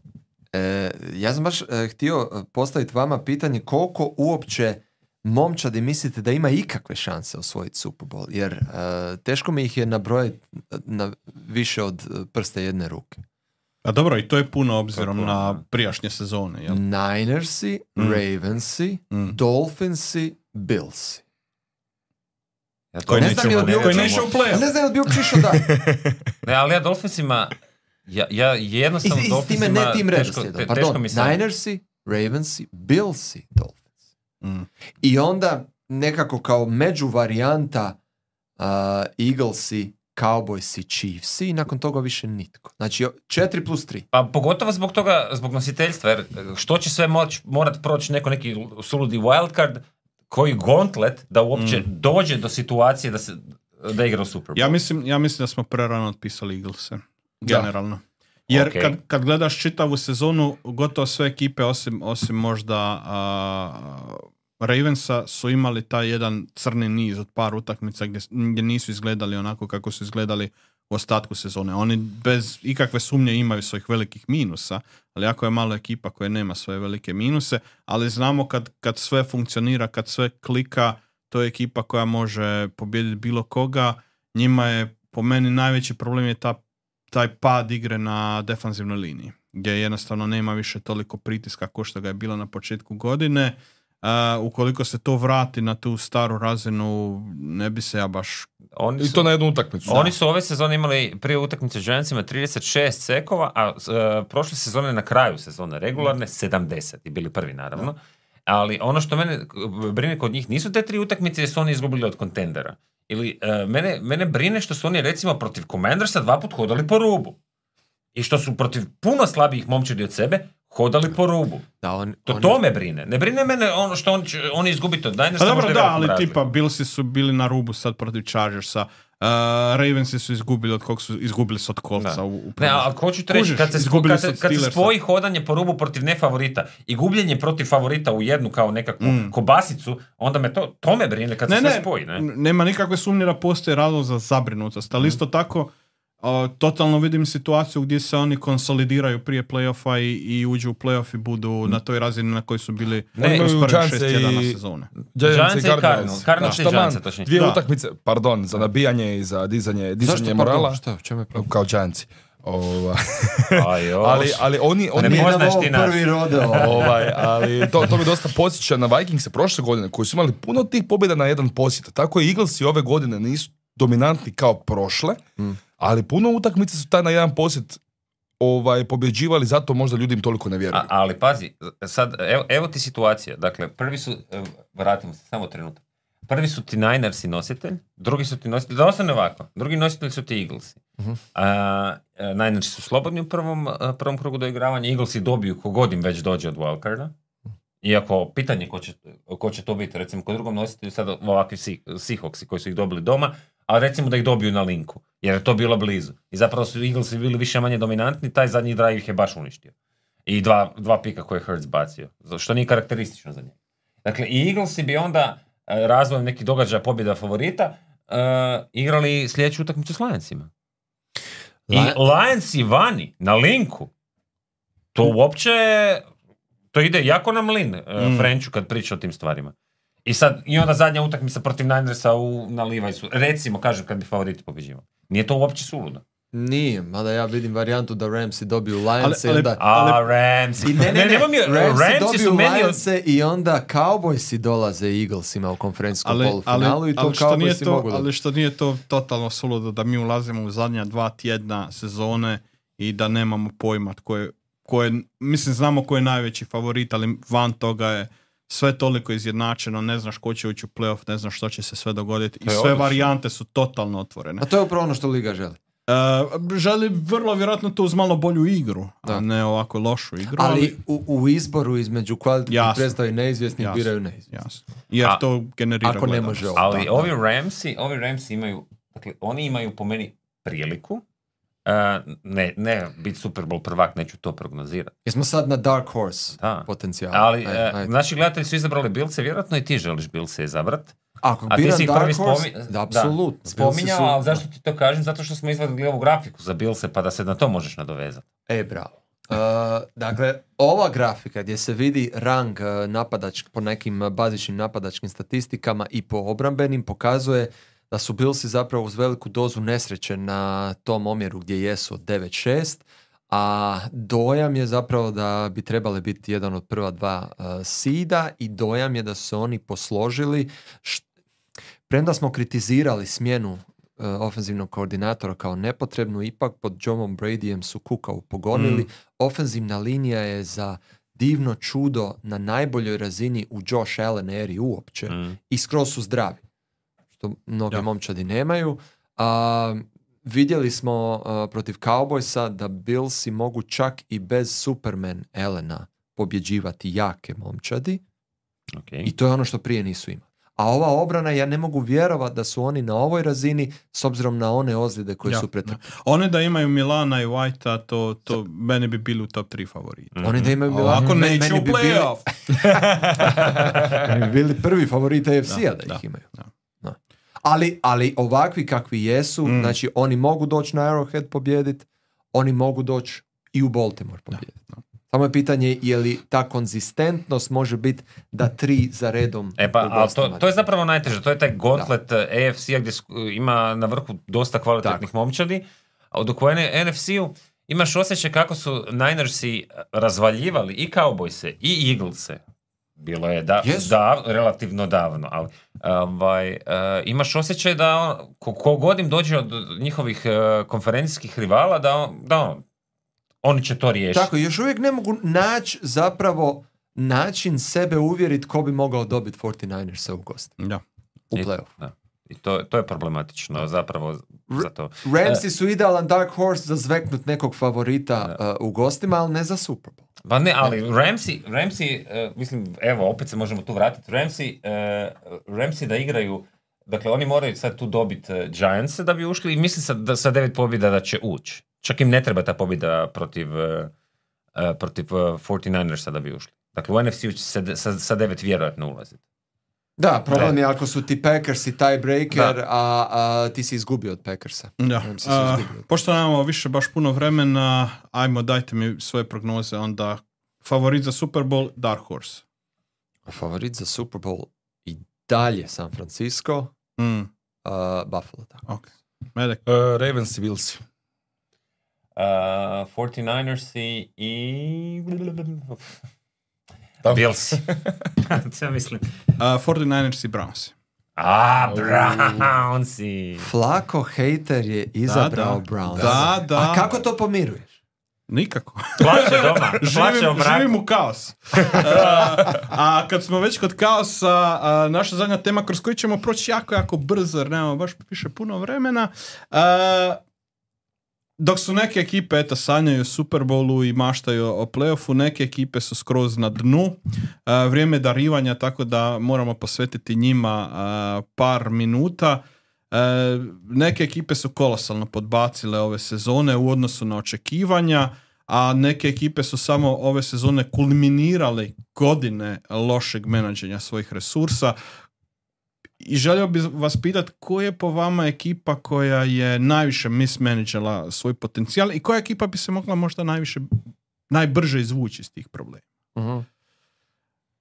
E, ja sam baš e, htio postaviti vama pitanje koliko uopće momčadi mislite da ima ikakve šanse osvojiti Super Bowl, jer e, teško mi ih je nabrojiti na više od e, prsta jedne ruke. A dobro, i to je puno obzirom puno, na da. prijašnje sezone. Jel? Ninersi, Mm. Ravensi, Mm. Dolphinsi, Billsi. Ja to Koji Ne znam je li bi u A playoff. ne znam je li bi uopće išao dalje. [laughs] Ne, ali ja Dolphinsima, ja, ja I, jednostavno i s time Dolphinsima ne tim redoslijedom. Pardon. Ninersi, Ravensi, Billsi, Dolphins. Mm. I onda nekako kao među varijanta uh, Eaglesi, Cowboysi, Chiefsi i nakon toga više nitko. Znači 4 plus 3. Pa pogotovo zbog toga, zbog nositeljstva, jer što će sve moć, morat proći neko neki suludi wildcard, koji gauntlet da uopće Mm. dođe do situacije da se da igra u Super Bowl. Ja mislim, ja mislim da smo prerano otpisali Eaglese. Da. Generalno. Jer Ok. kad, kad gledaš čitavu sezonu, gotovo sve ekipe osim, osim možda a, Ravensa su imali taj jedan crni niz od par utakmica gdje, gdje nisu izgledali onako kako su izgledali u ostatku sezone. Oni bez ikakve sumnje imaju svojih velikih minusa, ali jako je malo ekipa koja nema svoje velike minuse, ali znamo kad, kad sve funkcionira, kad sve klika, to je ekipa koja može pobijediti bilo koga. Njima je, po meni, najveći problem je ta, taj pad igre na defanzivnoj liniji, gdje jednostavno nema više toliko pritiska kao što ga je bilo na početku godine. Uh, ukoliko se to vrati na tu staru razinu, ne bi se ja baš Oni I su, to na jednu utakmicu. oni su ove sezone imali prije utakmice s Giantsima 36 sekova, a e, prošle sezone na kraju sezone regularne 70 i bili prvi naravno. Ali ono što mene brine kod njih nisu te tri utakmice jer su oni izgubili od kontendera. Ili e, mene, mene brine što su oni recimo protiv Commandersa dva put hodali po rubu. I što su protiv puno slabijih momčadi od sebe hodali po rubu. Da, on, To, oni- to me brine. Ne brine mene ono što on će- oni izgubiti od Dinersa. Pa dobro, da, ali razlikom. tipa Billsi su bili na rubu sad protiv Chargersa. Uh, Ravensi su izgubili od kog su izgubili su od Da. u, u Ne, ali hoću ti reći, kad se, izgubili kad se, kad se spoji hodanje po rubu protiv nefavorita i gubljenje protiv favorita u jednu kao nekakvu Mm. kobasicu, onda me to, to me brine kad se ne, sve ne, spoji. Ne? nema nikakve sumnje da postoji razlog za zabrinutost, ali isto tako a, totalno vidim situaciju gdje se oni konsolidiraju prije playoffa i, i uđu u playoff i budu na toj razini na kojoj su bili Ne, prvih Giantse šest tjedana i- sezone. Giants Giants i Cardinals. Cardinals. I Taman, Giantsa, točnije. Dvije Da. utakmice, pardon, za nabijanje i za dizanje, dizanje Zašto, morala. pardon, šta, u čemu je problem? Kao Giantsi. Ova, ali, ali oni, oni Ne poznaš ti nas. prvi rodeo. ovaj, ali to, to mi dosta podsjeća na Vikingse prošle godine koji su imali puno tih pobjeda na jedan posjet. Tako i Eaglesi ove godine nisu dominantni kao prošle, Mm. Ali puno utakmica su taj na jedan posjet ovaj, pobjeđivali, zato možda ljudi im toliko ne vjeruju. A, ali pazi, sad, evo, evo ti situacija. Dakle, prvi su, vratimo se, samo trenutak. Prvi su ti Ninersi nositelj, drugi su ti nositelj, da ostane ovako, drugi nositelj su ti Eaglesi. Mhm. A, e, Ninersi su slobodni u prvom, a, prvom krugu doigravanja, Eaglesi dobiju kogod im već dođe od wildcarda. Iako pitanje ko će, ko će to biti, recimo kod drugom nositelju sad ovakvi Si- Seahawksi koji su ih dobili doma, a recimo da ih dobiju na linku, jer je to bilo blizu. I zapravo su Eaglesi bili više manje dominantni, taj zadnji drive ih je baš uništio. I dva, dva pika koje je Hurts bacio, što nije karakteristično za njega. Dakle, i Eaglesi bi onda e, razvojem nekih događaja pobjeda favorita e, igrali sljedeću utakmicu s Lionsima. I Lion- Lionsi vani, na linku, to uopće, to ide jako na mlin e, Mm. Frenchu kad priča o tim stvarima. I sad, i onda zadnja utakmica protiv Ninersa u, na Levisu. Recimo, kažem, kad bi favoriti pobjeđivali. Nije to uopće suludo. Nije, mada ja vidim varijantu da Ramsi dobiju Lions i ali- onda... A, Rams. I ne, ne, ne, mi- Ramsi Ramsi dobiju su meni... od- Lionse i onda Cowboysi dolaze Eaglesima u konferencijskom ali, ali, polufinalu i to ali, što nije Cowboysi to, mogu ali što nije to totalno suludo da mi ulazimo u zadnja dva tjedna sezone i da nemamo pojma tko je, ko je, mislim znamo ko je najveći favorit, ali van toga je sve toliko izjednačeno, ne znaš ko će ući u playoff, ne znaš što će se sve dogoditi i sve odlično. varijante su totalno otvorene. A to je upravo ono što Liga želi. E, želi vrlo vjerojatno to uz malo bolju igru, Da. a ne ovako lošu igru, ali, Ali u, u izboru između kvalitetnih predstava i neizvjesnih biraju neizvjesni. jasno. Jer A- to generira ako ne gledanost. može ovo. Ali Da, ovi Ramsi, ovi Ramsi imaju, dakle, oni imaju po meni priliku, e, ne, ne biti Super Bowl prvak, neću to prognozirati. Jesmo sad na Dark Horse Da. potencijal. Ali, Ajde, e, ajde. naši gledatelji su izabrali Bilce, vjerojatno i ti želiš Bilce izabrat. Ako A ti si Dark prvi Horse, spomi... da, apsolutno. Bilsi Spominjao, su- ali zašto ti to kažem? Zato što smo izvadili ovu grafiku za Bilce, pa da se na to možeš nadovezati. E, bravo. Uh, dakle, ova grafika gdje se vidi rang uh, napadač, po nekim uh, bazičnim napadačkim statistikama i po obrambenim pokazuje da su Billsi zapravo uz veliku dozu nesreće na tom omjeru gdje jesu od 9-6, a dojam je zapravo da bi trebali biti jedan od prva dva uh, sida i dojam je da su se oni posložili št- premda smo kritizirali smjenu uh, ofenzivnog koordinatora kao nepotrebnu, ipak pod Johnom Bradyjem su kukavu pogonili. Mm. Ofenzivna linija je za divno čudo na najboljoj razini u Josh Allen eri uopće Mm. i skroz su zdravi, što mnogi Da. momčadi nemaju. A, vidjeli smo a, protiv Cowboysa da Billsi mogu čak i bez Superman Elena pobjeđivati jake momčadi ok. i to je ono što prije nisu imali. A ova obrana, ja ne mogu vjerovati da su oni na ovoj razini s obzirom na one ozljede koje Ja, su pretrpili. One da imaju Milana i Whitea, to, to meni bi bili u top 3 favorita. Oni da imaju Milana, meni- neće [laughs] meni bi bili- playoff. Oni bi bili prvi favorit AFC-a da, Da, ih imaju. da. Ali, ali ovakvi kakvi jesu, Mm. znači oni mogu doći na Arrowhead pobijediti, oni mogu doći i u Baltimore pobijediti. Samo je pitanje je li ta konzistentnost može biti da tri za redom E pa, ali to, to je zapravo najteže. To je taj gauntlet AFC-a gdje sk- ima na vrhu dosta kvalitetnih momčadi, a dok u NFC-u imaš osjećaj kako su Ninersi razvaljivali i Cowboyse i Eaglese. Bilo je da, da, relativno davno, ali ovaj, eh, imaš osjećaj da on, ko, ko god im dođe od njihovih eh, konferencijskih rivala, da, on, da on, oni će to riješiti. Tako, još uvijek ne mogu naći zapravo način sebe uvjeriti ko bi mogao dobiti 49ersa u gosti, Da. u I- playoff. da. I to, to je problematično zapravo za to. Ramsi su idealan dark horse za zveknut nekog favorita uh, u gostima, ali ne za Super Bowl. Pa ne, ali Ramsey, Ramsey, eh, mislim, evo, opet se možemo tu vratiti. Ramsey, eh, Ramsey da igraju, dakle, oni moraju sad tu dobiti uh, Giants da bi ušli i mislim sad da sa devet pobjeda da će ući. Čak im ne treba ta pobjeda protiv, protiv eh, 49ersa da bi ušli. Dakle, u NFC-u će se sa, sa devet vjerojatno ulaziti. Da, problem je ako su ti Packers i tiebreaker, a, a ti si izgubio od Packersa. Da. A, pošto nemamo više baš puno vremena, ajmo dajte mi svoje prognoze onda. Favorit za Super Bowl, Dark Horse. Favorit za Super Bowl i dalje San Francisco, Mm, Buffalo. Tako. ok. Medek. Uh, Ravens i Bills. Uh, 49ersi i... Da. Bills. [laughs] ja mislim. Uh, 49ers i Browns. A, Brownsi. Flako hater je izabrao. Browns. Da, da. A kako to pomiruješ? Nikako. Plaće doma. [laughs] Plaće živim, u braku. živim u kaos. [laughs] a, a kad smo već kod kaosa, a, naša zadnja tema kroz koju ćemo proći jako, jako brzo, jer nemamo baš više puno vremena. A, dok su neke ekipe, eto, sanjaju Super Bowlu i maštaju o playoffu, neke ekipe su skroz na dnu. A, vrijeme darivanja, tako da moramo posvetiti njima a, par minuta. E, neke ekipe su kolosalno podbacile ove sezone u odnosu na očekivanja, a neke ekipe su samo ove sezone kulminirale godine lošeg menadženja svojih resursa. I želio bih vas pitati koja je po vama ekipa koja je najviše mismanagela svoj potencijal i koja ekipa bi se mogla možda najviše, najbrže izvući iz tih problema. Mhm.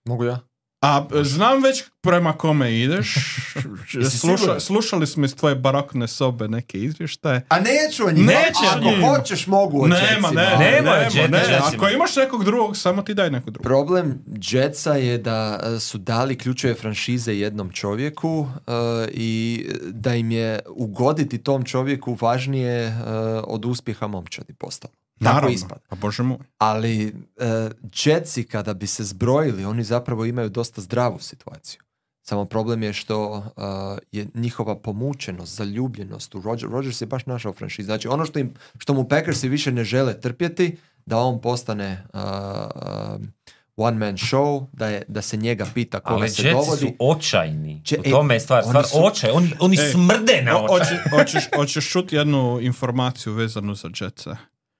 Mogu ja? A znam već prema kome ideš. [laughs] Sluša, slušali smo iz tvoje barokne sobe neke izvještaje. A neću o njima. Nećeš Ako o njima. hoćeš mogu o Nema, ne, Nema nema, Jet- ne. Jetsima. Ako imaš nekog drugog, samo ti daj nekog drugog. Problem Jetsa je da e, su dali ključeve franšize jednom čovjeku e, i da im je ugoditi tom čovjeku važnije e, od uspjeha momčadi postalo. Tako Naravno. ispada. Pa bože moj. Ali e, Jetsi kada bi se zbrojili, oni zapravo imaju dosta zdravu situaciju. Samo problem je što e, je njihova pomučenost, zaljubljenost u Roger, Rodgers je baš našao franšizu. Znači ono što, im, što mu Packersi više ne žele trpjeti, da on postane e, one man show, da, je, da se njega pita koga Ali se Jetsi dovodi. su očajni. Če- u tome je stvar. oni Stvar su- očaj. Oni, oni E, smrde na očaj. hoće- hoćeš, hoćeš čuti jednu informaciju vezanu za Jetsa.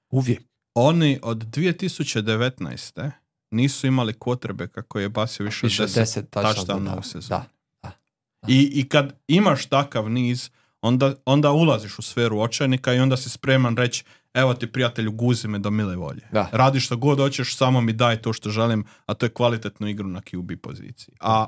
Uvijek. Oni od 2019. nisu imali kotrbe kako je basio više, od 10 deset touchdowna, touchdowna da, u sezoni. da. I, I kad imaš takav niz, onda, onda ulaziš u sferu očajnika i onda si spreman reći evo ti prijatelju guzi me do mile volje. Da. Radi što god hoćeš, samo mi daj to što želim, a to je kvalitetnu igru na QB poziciji. A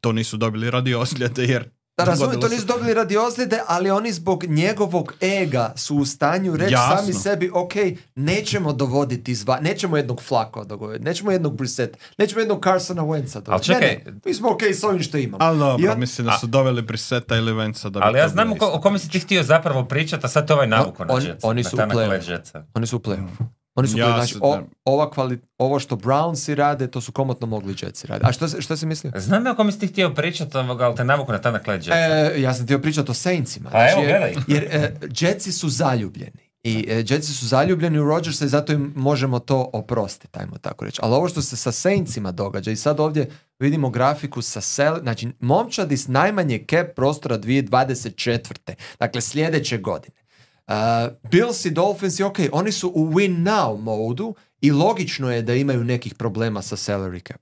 to nisu dobili radi ozljede jer Da, razumijem, to nisu dobili radi ozljede, ali oni zbog njegovog ega su u stanju reći Jasno. sami sebi, ok, nećemo dovoditi izva, nećemo jednog Flako dogoditi, nećemo jednog Brissett, nećemo jednog Carsona Wentza dogoditi. čekaj. Ne, ne, mi smo ok s ovim što imamo. Ali dobro, on- mislim da su doveli Brissetta ili Venca da bi Ali ja to znam o, ko- kome si ti htio zapravo pričati, a sad te ovaj navuko na on- oni na su u na playoff. kolege Jetsa. Oni su u playoffu. Oni su Ja znači, o- ova kvali- ovo što Brownsi rade, to su komotno mogli Jetsi raditi. A što, se- što si mislio? Znam ja o kome si ti htio pričati, ovoga, ali te navuku na kolege Jetsa. E, ja sam htio pričati o Saintsima. A evo, jer, gledaj. jer e, Jetsi su zaljubljeni. I e, Jetsi su zaljubljeni u Rodgersa i zato im možemo to oprostiti, ajmo tako reći. Ali ovo što se sa Saintsima događa i sad ovdje vidimo grafiku sa sel, znači momčadi s najmanje cap prostora 2024. Dakle, sljedeće godine. Uh, Bills i Dolphins, ok, oni su u win now modu i logično je da imaju nekih problema sa salary cap.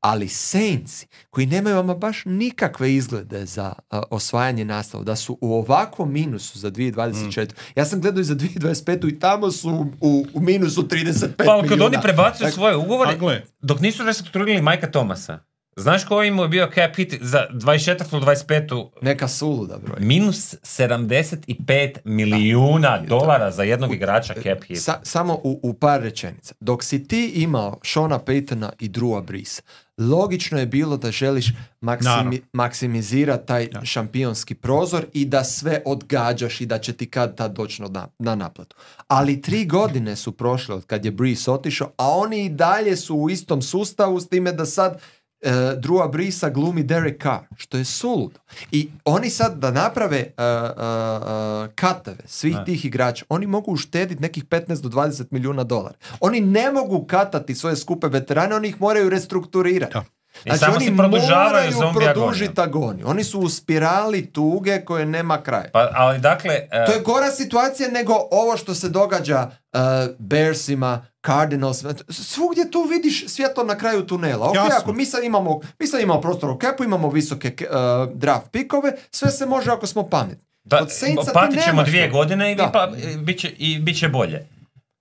Ali Saintsi, koji nemaju ama baš nikakve izglede za uh, osvajanje nastavu, da su u ovakvom minusu za 2024. Ja sam gledao i za 2025. i tamo su u, u minusu 35 Pa kad milijuna. oni prebacuju svoje ugovore, dok nisu restrukturirali Majka Tomasa, znaš koji mu je bio cap hit za 24. ili 25. Neka suluda broj. Minus 75 milijuna dolara za jednog igrača cap hit. Sa- samo u, u par rečenica. Dok si ti imao Shona Paytona i Drua Brisa, logično je bilo da želiš maksimi, maksimizirati taj šampionski prozor i da sve odgađaš i da će ti kad tad doći na, na naplatu. Ali tri godine su prošle od kad je Brees otišao, a oni i dalje su u istom sustavu s time da sad e, Drua Brisa glumi Derek Carr, što je suludo. I oni sad da naprave uh, uh, uh, katave svih Da. tih igrača, oni mogu uštediti nekih 15 do 20 milijuna dolara. Oni ne mogu katati svoje skupe veterane, oni ih moraju restrukturirati. Da. I samo oni moraju zombi produžiti agoniju. Oni su u spirali tuge koje nema kraja. Pa, ali dakle, e, To je gora situacija nego ovo što se događa uh, Bearsima, Cardinalsima. Svugdje tu vidiš svjetlo na kraju tunela. Ok, Jasno. ako mi sad imamo, mi sad imamo prostor u kepu, imamo visoke uh, draft pikove, sve se može ako smo pametni. da, Od patit ćemo dvije godine i, Da. pa, i, bit će, i bit će bolje.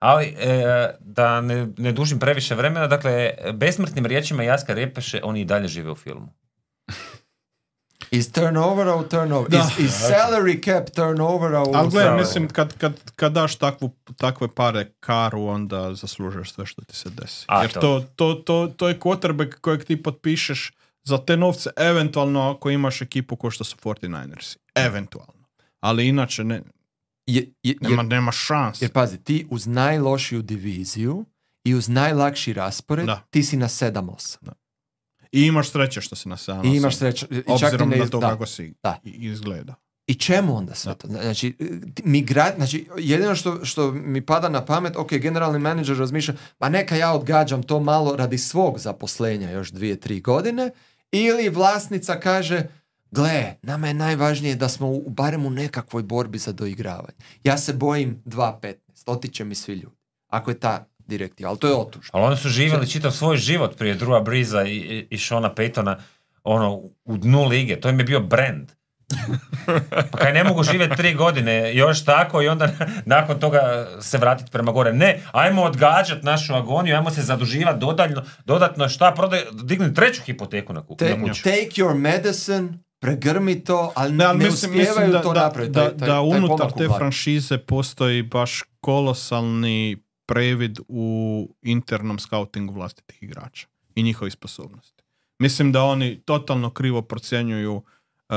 Ali, e, da ne, ne dužim previše vremena, dakle, besmrtnim riječima Jaska Repeše, oni i dalje žive u filmu. [laughs] Iz turnovera u turnover. Da. Iz, iz salary cap turnovera u ali gledaj, mislim, kad, kad, kad daš takvu, takve pare karu, onda zaslužuješ sve što ti se desi. A, Jer to. to, to, to, to je quarterback kojeg ti potpišeš za te novce, eventualno ako imaš ekipu ko što su 49ersi. Eventualno. Ali inače ne, Je- je- nema, jer- nema šans. Jer pazi, ti uz najlošiju diviziju i uz najlakši raspored, Da. ti si na 7-8. I imaš sreće što si na 7 I imaš sreće. i čak Obzirom ne na to da. kako si Da. izgleda. I čemu onda sve to? Znači, migrat, znači, jedino što, što mi pada na pamet, ok, generalni menadžer razmišlja, pa neka ja odgađam to malo radi svog zaposlenja još dvije, tri godine, ili vlasnica kaže, gle, nama je najvažnije da smo u, barem u nekakvoj borbi za doigravanje. Ja se bojim 2.15, otiće mi svi ljudi. Ako je ta direktiva, ali to je otužno. Ali oni su živjeli čitav svoj život prije Drua Briza i, i, i Shona Paytona ono, u dnu lige. To im je bio brand. [laughs] Pa kaj ne mogu živjeti tri godine još tako i onda nakon toga se vratiti prema gore. Ne, ajmo odgađati našu agoniju, ajmo se zaduživati dodatno, dodatno šta, prodaj, digni treću hipoteku na kuću. Take, take your medicine, pregrmi to, ali Ne, ne, ali mislim, uspijevaju mislim da, to da, napraviti. da, taj- da taj unutar te franšize postoji baš kolosalni previd u internom scoutingu vlastitih igrača i njihovih sposobnosti. Mislim da oni totalno krivo procjenjuju uh,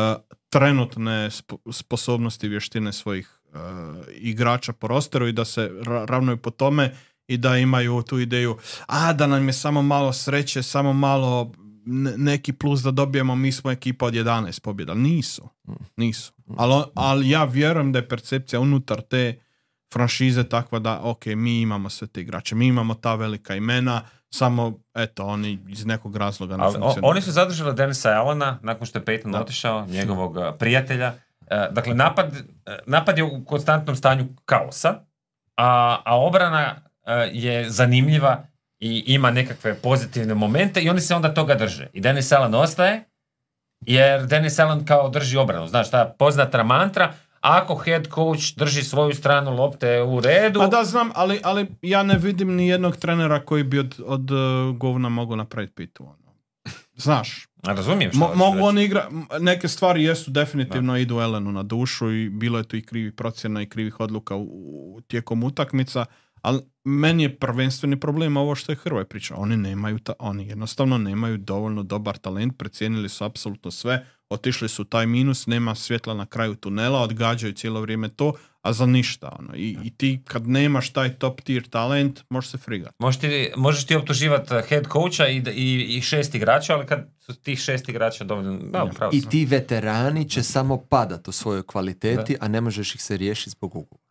trenutne spo- sposobnosti i vještine svojih uh, igrača po rosteru i da se ra- ravnaju po tome i da imaju tu ideju a da nam je samo malo sreće, samo malo ne- neki plus da dobijemo, mi smo ekipa od 11 pobjeda. Nisu. Nisu. Ali, on- ali ja vjerujem da je percepcija unutar te franšize takva da, ok, mi imamo sve te igrače, mi imamo ta velika imena, samo, eto, oni iz nekog razloga ne funkcioniraju. oni su zadržali Denisa Allena nakon što je Peyton otišao, njegovog uh, prijatelja. E, dakle, napad, e, napad je u konstantnom stanju kaosa, a, a obrana e, je zanimljiva i ima nekakve pozitivne momente i oni se onda toga drže. I Denis Allen ostaje, jer Denis Allen kao drži obranu. Znaš, ta poznata mantra, ako head coach drži svoju stranu lopte u redu, Pa da, znam, ali, ali ja ne vidim ni jednog trenera koji bi od, od uh, govna mogao napraviti pitu. Ono. Znaš, a razumijem što Mo- mogu oni igra, neke stvari jesu definitivno idu Elenu na dušu i bilo je tu i krivih procjena i krivih odluka u, u- tijekom utakmica, ali meni je prvenstveni problem ovo što je Hrvoj pričao. Oni nemaju, ta, oni jednostavno nemaju dovoljno dobar talent, precijenili su apsolutno sve, otišli su u taj minus, nema svjetla na kraju tunela, odgađaju cijelo vrijeme to, a za ništa. Ono. I, I ti kad nemaš taj top tier talent, možeš se frigat. Možeš ti, možeš ti optuživati head coacha i, i, i šest igrača, ali kad su tih šest igrača dovoljno... Da, I ti veterani će samo padat u svojoj kvaliteti, a ne možeš ih se riješiti zbog ugovora.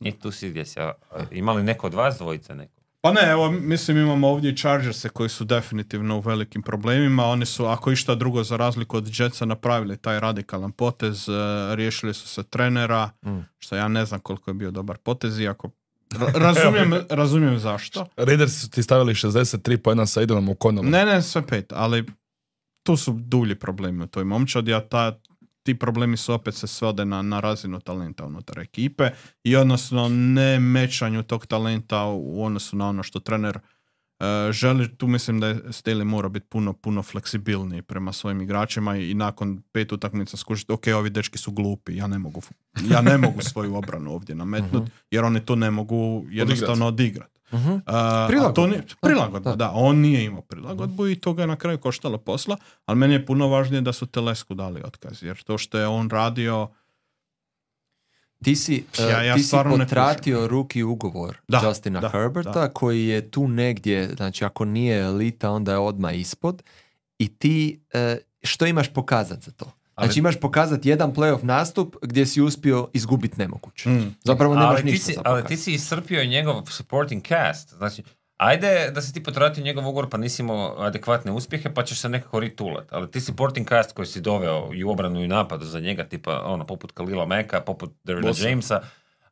I tu si gdje si. a Ima li neko od vas dvojice neko? Pa ne, evo, mislim imamo ovdje i Chargerse koji su definitivno u velikim problemima. Oni su, ako išta drugo za razliku od Jetsa, napravili taj radikalan potez, e, riješili su se trenera, Mm. što ja ne znam koliko je bio dobar potez, iako ra- razumijem, [laughs] razumijem zašto. Raiders su ti stavili 63 pojena sa Idonom u konom. Ne, ne, sve pet, ali tu su dulji problemi u toj momčadi, a ta, ti problemi su opet se svode na, na razinu talenta unutar ekipe i odnosno ne mečanju tog talenta u odnosu na ono što trener e, želi. Tu mislim da je Staley mora biti puno, puno fleksibilniji prema svojim igračima i, i nakon pet utakmica skušati, ok, ovi dečki su glupi, ja ne mogu, ja ne mogu svoju obranu ovdje nametnuti, jer oni to ne mogu jednostavno odigrati. Mhm. Uh, a Prilagodba. to ni- prilagodba, Da. da. On nije imao prilagodbu i to ga je na kraju koštalo posla, ali meni je puno važnije da su Telesku dali otkaz, jer to što je on radio, Ti si, Ja- eh, ja ti si potratio ruki ugovor Da, Justina da, Herberta da. koji je tu negdje, znači ako nije elita onda je odmah ispod i ti eh, što imaš pokazati za to? Ali- Znači imaš pokazati jedan playoff nastup gdje si uspio izgubiti nemoguće. Mm. Zapravo nemaš ali, ti ništa si, za ali ti si iscrpio njegov supporting cast. Znači, ajde da si ti potratio njegov ugovor pa nisi imao adekvatne uspjehe pa ćeš se nekako ritulat. Ali ti supporting cast koji si doveo i u obranu i napadu za njega, tipa ono, poput Kalila Meka, poput Derrida. Jamesa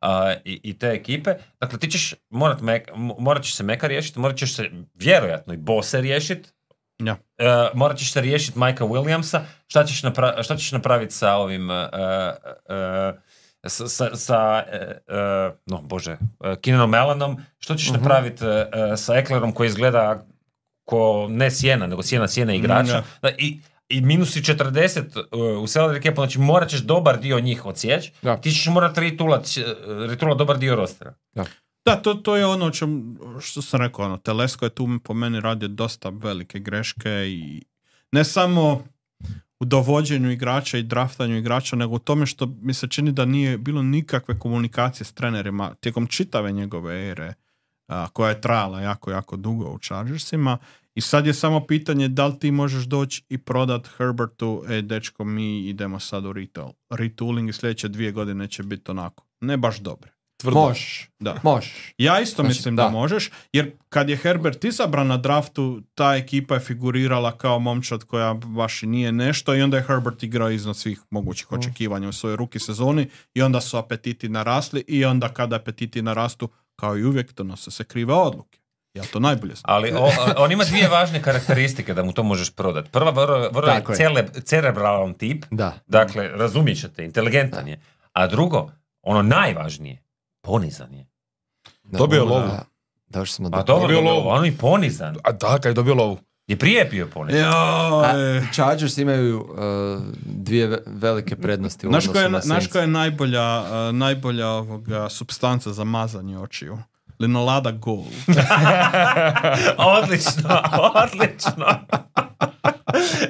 a, i, i te ekipe. Dakle, ti ćeš morat, Mek- mo- morat ćeš se Meka riješiti, morat ćeš se vjerojatno i Bose riješiti. Ja. E, morat ćeš se riješiti Majka Williamsa. Šta ćeš, napra- šta ćeš napraviti sa ovim... e, e, sa, sa, sa no bože, uh, Keenanom Allanom, što ćeš napraviti e, e, sa Eklerom koji izgleda ko ne sjena, nego sjena sjena igrača. Mm, Da, i, I minusi 40 uh, u salary capu, znači morat ćeš dobar dio njih odsjeći, ti ćeš morat ritulat dobar dio rostera. Da, to, to je ono čem, što sam rekao, ono, Telesko je tu po meni radio dosta velike greške i ne samo u dovođenju igrača i draftanju igrača, nego u tome što mi se čini da nije bilo nikakve komunikacije s trenerima tijekom čitave njegove ere, a, koja je trajala jako, jako dugo u Chargersima. I sad je samo pitanje da li ti možeš doći i prodat Herbertu, e, dečko, mi idemo sad u retail. retooling i sljedeće dvije godine će biti onako. Ne baš dobre. Tvrdo. Možeš, Da. možeš. Ja isto Znači, mislim da. da. možeš, jer kad je Herbert izabran na draftu, ta ekipa je figurirala kao momčad koja baš i nije nešto i onda je Herbert igrao iznad svih mogućih Mm. očekivanja u svojoj ruki sezoni i onda su apetiti narasli i onda kada apetiti narastu, kao i uvijek, donose se krive odluke. Ja to najbolje znam. Ali o- on ima dvije važne karakteristike da mu to možeš prodati. Prva, vrlo, vrlo je cele- cerebralan tip, Da. dakle, razumjet ćete, inteligentan je. A drugo, ono najvažnije, ponizan je. da Dobio je lovu. da- smo Pa do... dobro, Dobio dobro, lovu. on je ponizan. A da, kad je dobio lovu. Je prije bio ponizan. A, Joj. Chargers imaju uh, dvije ve- velike prednosti odnosu koja je, na Saints. koja je najbolja, uh, najbolja ovoga substanca za mazanje očiju? Linolada Gold. [laughs] odlično, [laughs] odlično.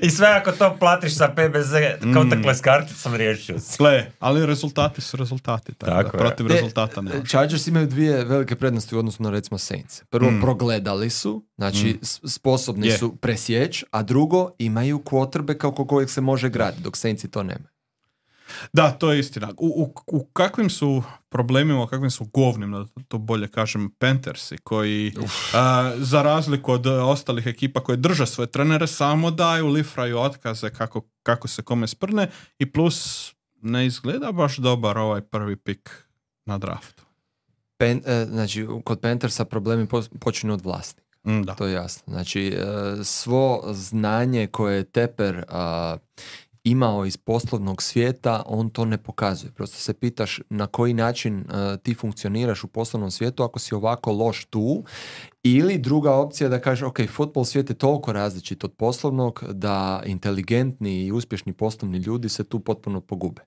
I sve ako to platiš sa PBZ, kao mm. karticom riješio si. Gle, ali rezultati su rezultati. Tako, Tako da, je. protiv Ne, rezultata ne. Chargers imaju dvije velike prednosti u odnosu na recimo Saints. Prvo, Mm. progledali su, znači s- sposobni Je. su presjeć, a drugo, imaju quarterbacka oko kojeg se može graditi, dok Saintsi to nema. Da, to je istina. U, u, u kakvim su problemima, u kakvim su govnim, da to bolje kažem, Panthersi, koji a, za razliku od e, ostalih ekipa koje drže svoje trenere, samo daju, lifraju otkaze kako, kako se kome sprne i plus ne izgleda baš dobar ovaj prvi pik na draftu. Pen, e, znači, kod Panthersa problemi po- počinju od vlasnika. Mm, da. To je jasno. Znači, e, svo znanje koje je Teper a, imao iz poslovnog svijeta, on to ne pokazuje. Prosto se pitaš na koji način a, ti funkcioniraš u poslovnom svijetu ako si ovako loš tu ili druga opcija da kažeš, ok, futbol svijet je toliko različit od poslovnog da inteligentni i uspješni poslovni ljudi se tu potpuno pogube.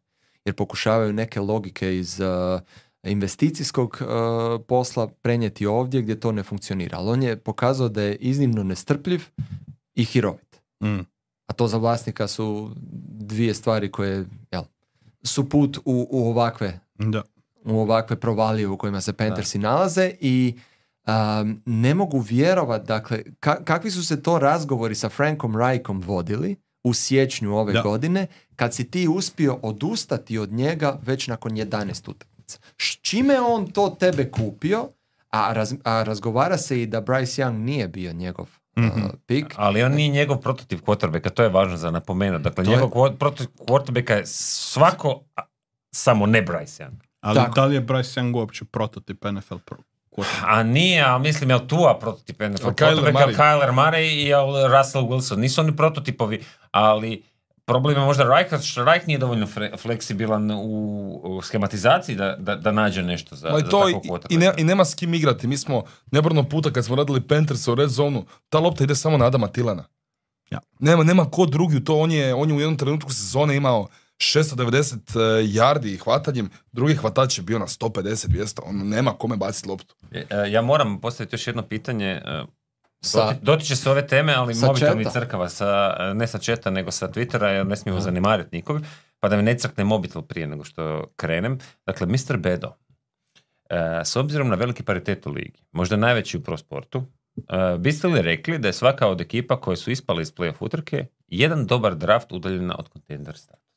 Jer pokušavaju neke logike iz a, investicijskog a, posla prenijeti ovdje gdje to ne funkcionira. Ali on je pokazao da je iznimno nestrpljiv i hirovit. Mm. A to za vlasnika su dvije stvari koje jel, su put u, u ovakve Da. u ovakve provalije u kojima se Panthersi nalaze i um, ne mogu vjerovat, dakle, ka- kakvi su se to razgovori sa Frankom Reichom vodili u siječnju ove Da. godine, kad si ti uspio odustati od njega već nakon 11 utakmica. S čime on to tebe kupio, a, raz- a razgovara se i da Bryce Young nije bio njegov Pik. Ali on nije njegov prototip quarterbacka, to je važno za napomenuti. Dakle, To je- njegov kvo- prototip quarterbacka je svako, samo ne Bryce Young. Ali Tako. da li je Bryce Young uopće prototip NFL pro? quarterback? A nije, a mislim, jel Tua prototip NFL Kyler Murray. Kyler Murray i jel Russell Wilson. Nisu oni prototipovi, ali problem je možda Reich, što Reich nije dovoljno fre- fleksibilan u, u schematizaciji da, da, da nađe nešto za, Ma i za to i, takvog i, ne- i nema s kim igrati. Mi smo nebrno puta kad smo radili Panthers u red zonu, ta lopta ide samo na Adama Tilana. Ja. Nema, nema ko drugi u to. On je, on je u jednom trenutku sezone imao 690 uh, yardi hvatanjem, drugi hvatač je bio na 150, 200. On nema kome baciti loptu. E, e, Ja moram postaviti još jedno pitanje. Sa- doti- Dotiče se ove teme, ali Sa mobitel mi crkava, sa, e, ne sa četa, nego sa Twittera, jer ne smijemo zanimariti nikog, pa da mi ne crkne mobitel prije nego što krenem. Dakle, Mr. Bedo, e, s obzirom na veliki paritet u ligi, možda najveći u pro sportu, e, biste li rekli da je svaka od ekipa koje su ispale iz playoff utrke jedan dobar draft udaljena od contender statusa?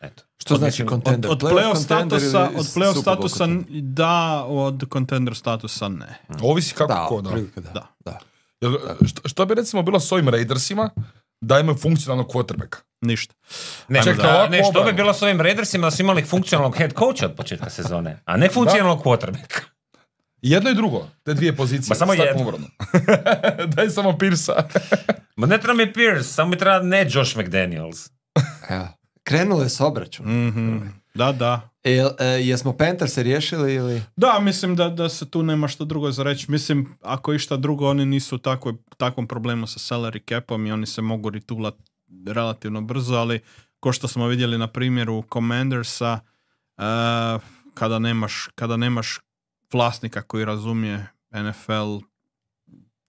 Eto. Što Od- znači contender? Od Playoff playoff statusa, od playoff statusa da, od contender statusa ne. Ovisi kako Da, ko, da. da. Da. Da. Jel, što, što bi recimo bilo s ovim Raidersima da imaju funkcionalnog quarterbacka? Ništa. Ne, Čekaj, da, ne, što bi bilo s ovim Raidersima da su imali funkcionalnog head coacha od početka sezone, a ne funkcionalnog quarterbacka. Jedno i drugo, te dvije pozicije. Ma samo jedno. [laughs] Daj samo Pirsa. Ma ne treba mi Pierce, samo mi treba ne Josh McDaniels. Evo. Krenulo je s obračun. Mhm. Da, da. Jel, e, jesmo Pantherse riješili ili... Da, mislim da, da se tu nema što drugo za reći. Mislim, ako išta drugo, oni nisu u takvoj, takvom problemu sa salary capom i oni se mogu ritulat relativno brzo, ali ko što smo vidjeli na primjeru Commandersa, eh, kada, nemaš, kada nemaš vlasnika koji razumije NFL,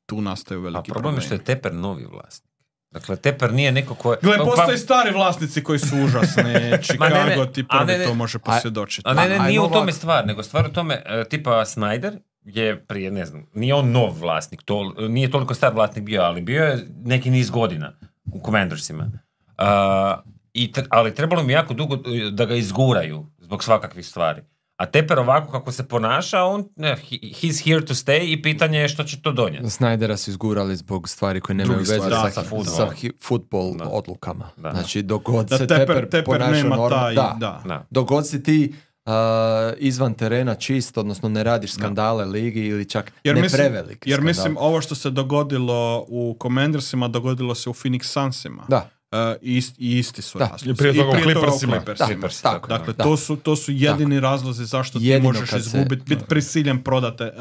tu nastaju A veliki problem je što je Teper novi vlasnik. Dakle, Teper nije neko ko. Gle, pa- postoje stari vlasnici koji su užasni. [laughs] Chicago ne, ti prvi ne, ne. to može posvjedočiti. A ne, ne, nije u tome stvar, nego stvar u tome, e, tipa Snyder je prije, ne znam, nije on nov vlasnik, to, nije toliko star vlasnik bio, ali bio je neki niz godina u Commandersima. A, i tr- ali trebalo mi jako dugo e, da ga izguraju zbog svakakvih stvari. A Teper ovako kako se ponaša, on, he's here to stay i pitanje je što će to donijeti. Snydera su izgurali zbog stvari koje nemaju veze stvari. sa, Da, sa sa, fudbalom. hi- futbol Da. odlukama. Da. Znači, dok god Da se Teper, Teper, teper ponaša nema normalno- taj, da. da. Da. Dok god si ti a, izvan terena čist, odnosno ne radiš skandale ligi ili čak Jer ne mislim, prevelik jer skandal. mislim ovo što se dogodilo u Commandersima dogodilo se u Phoenix Sunsima. Da, E, i ist- i isti su Da. razlozi. I prije toga u Clippersima. Clippersima. Da, Clippers, tako, Dakle, da. to su, to su jedini razlozi zašto ti Jedino možeš kad se- izgubiti, biti prisiljen prodate uh,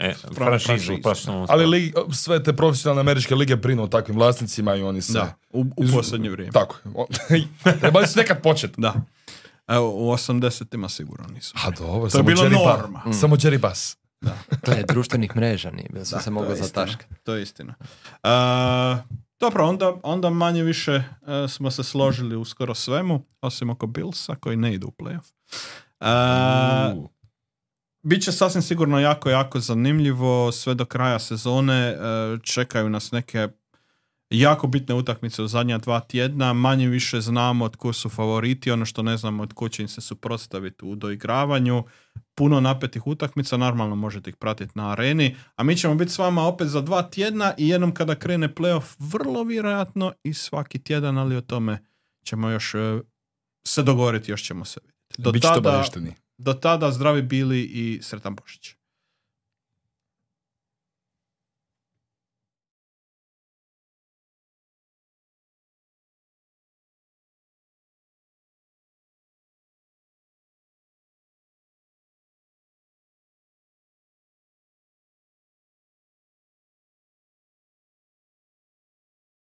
E, fran- franšizu, franšizu. profesionalnu Ali ligi, sve te profesionalne američke lige brinu o takvim vlasnicima i oni se... Da, u, u Iz- posljednje vrijeme. Tako. je. [laughs] Trebali su nekad početi. Da. Evo, u 80-ima sigurno nisu. A dobro, To je bilo norma. Samo Jerry Bass. gle, društvenih mreža nije bilo, sam Da, se mogao je istina. zataškati. To je istina. E, dobro, onda, onda manje više e, smo se složili u skoro svemu, osim oko Billsa koji ne idu u playoff. E, U. Biće sasvim sigurno jako, jako zanimljivo. Sve do kraja sezone e, čekaju nas neke jako bitne utakmice u zadnja dva tjedna. Manje više znamo od ko su favoriti, ono što ne znamo od ko će im se suprotstaviti u doigravanju. Puno napetih utakmica, normalno možete ih pratiti na areni. A mi ćemo biti s vama opet za dva tjedna i jednom kada krene playoff, vrlo vjerojatno i svaki tjedan, ali o tome ćemo još e, se dogovoriti, još ćemo se vidjeti. Do tada, do tada zdravi bili i sretan Božić.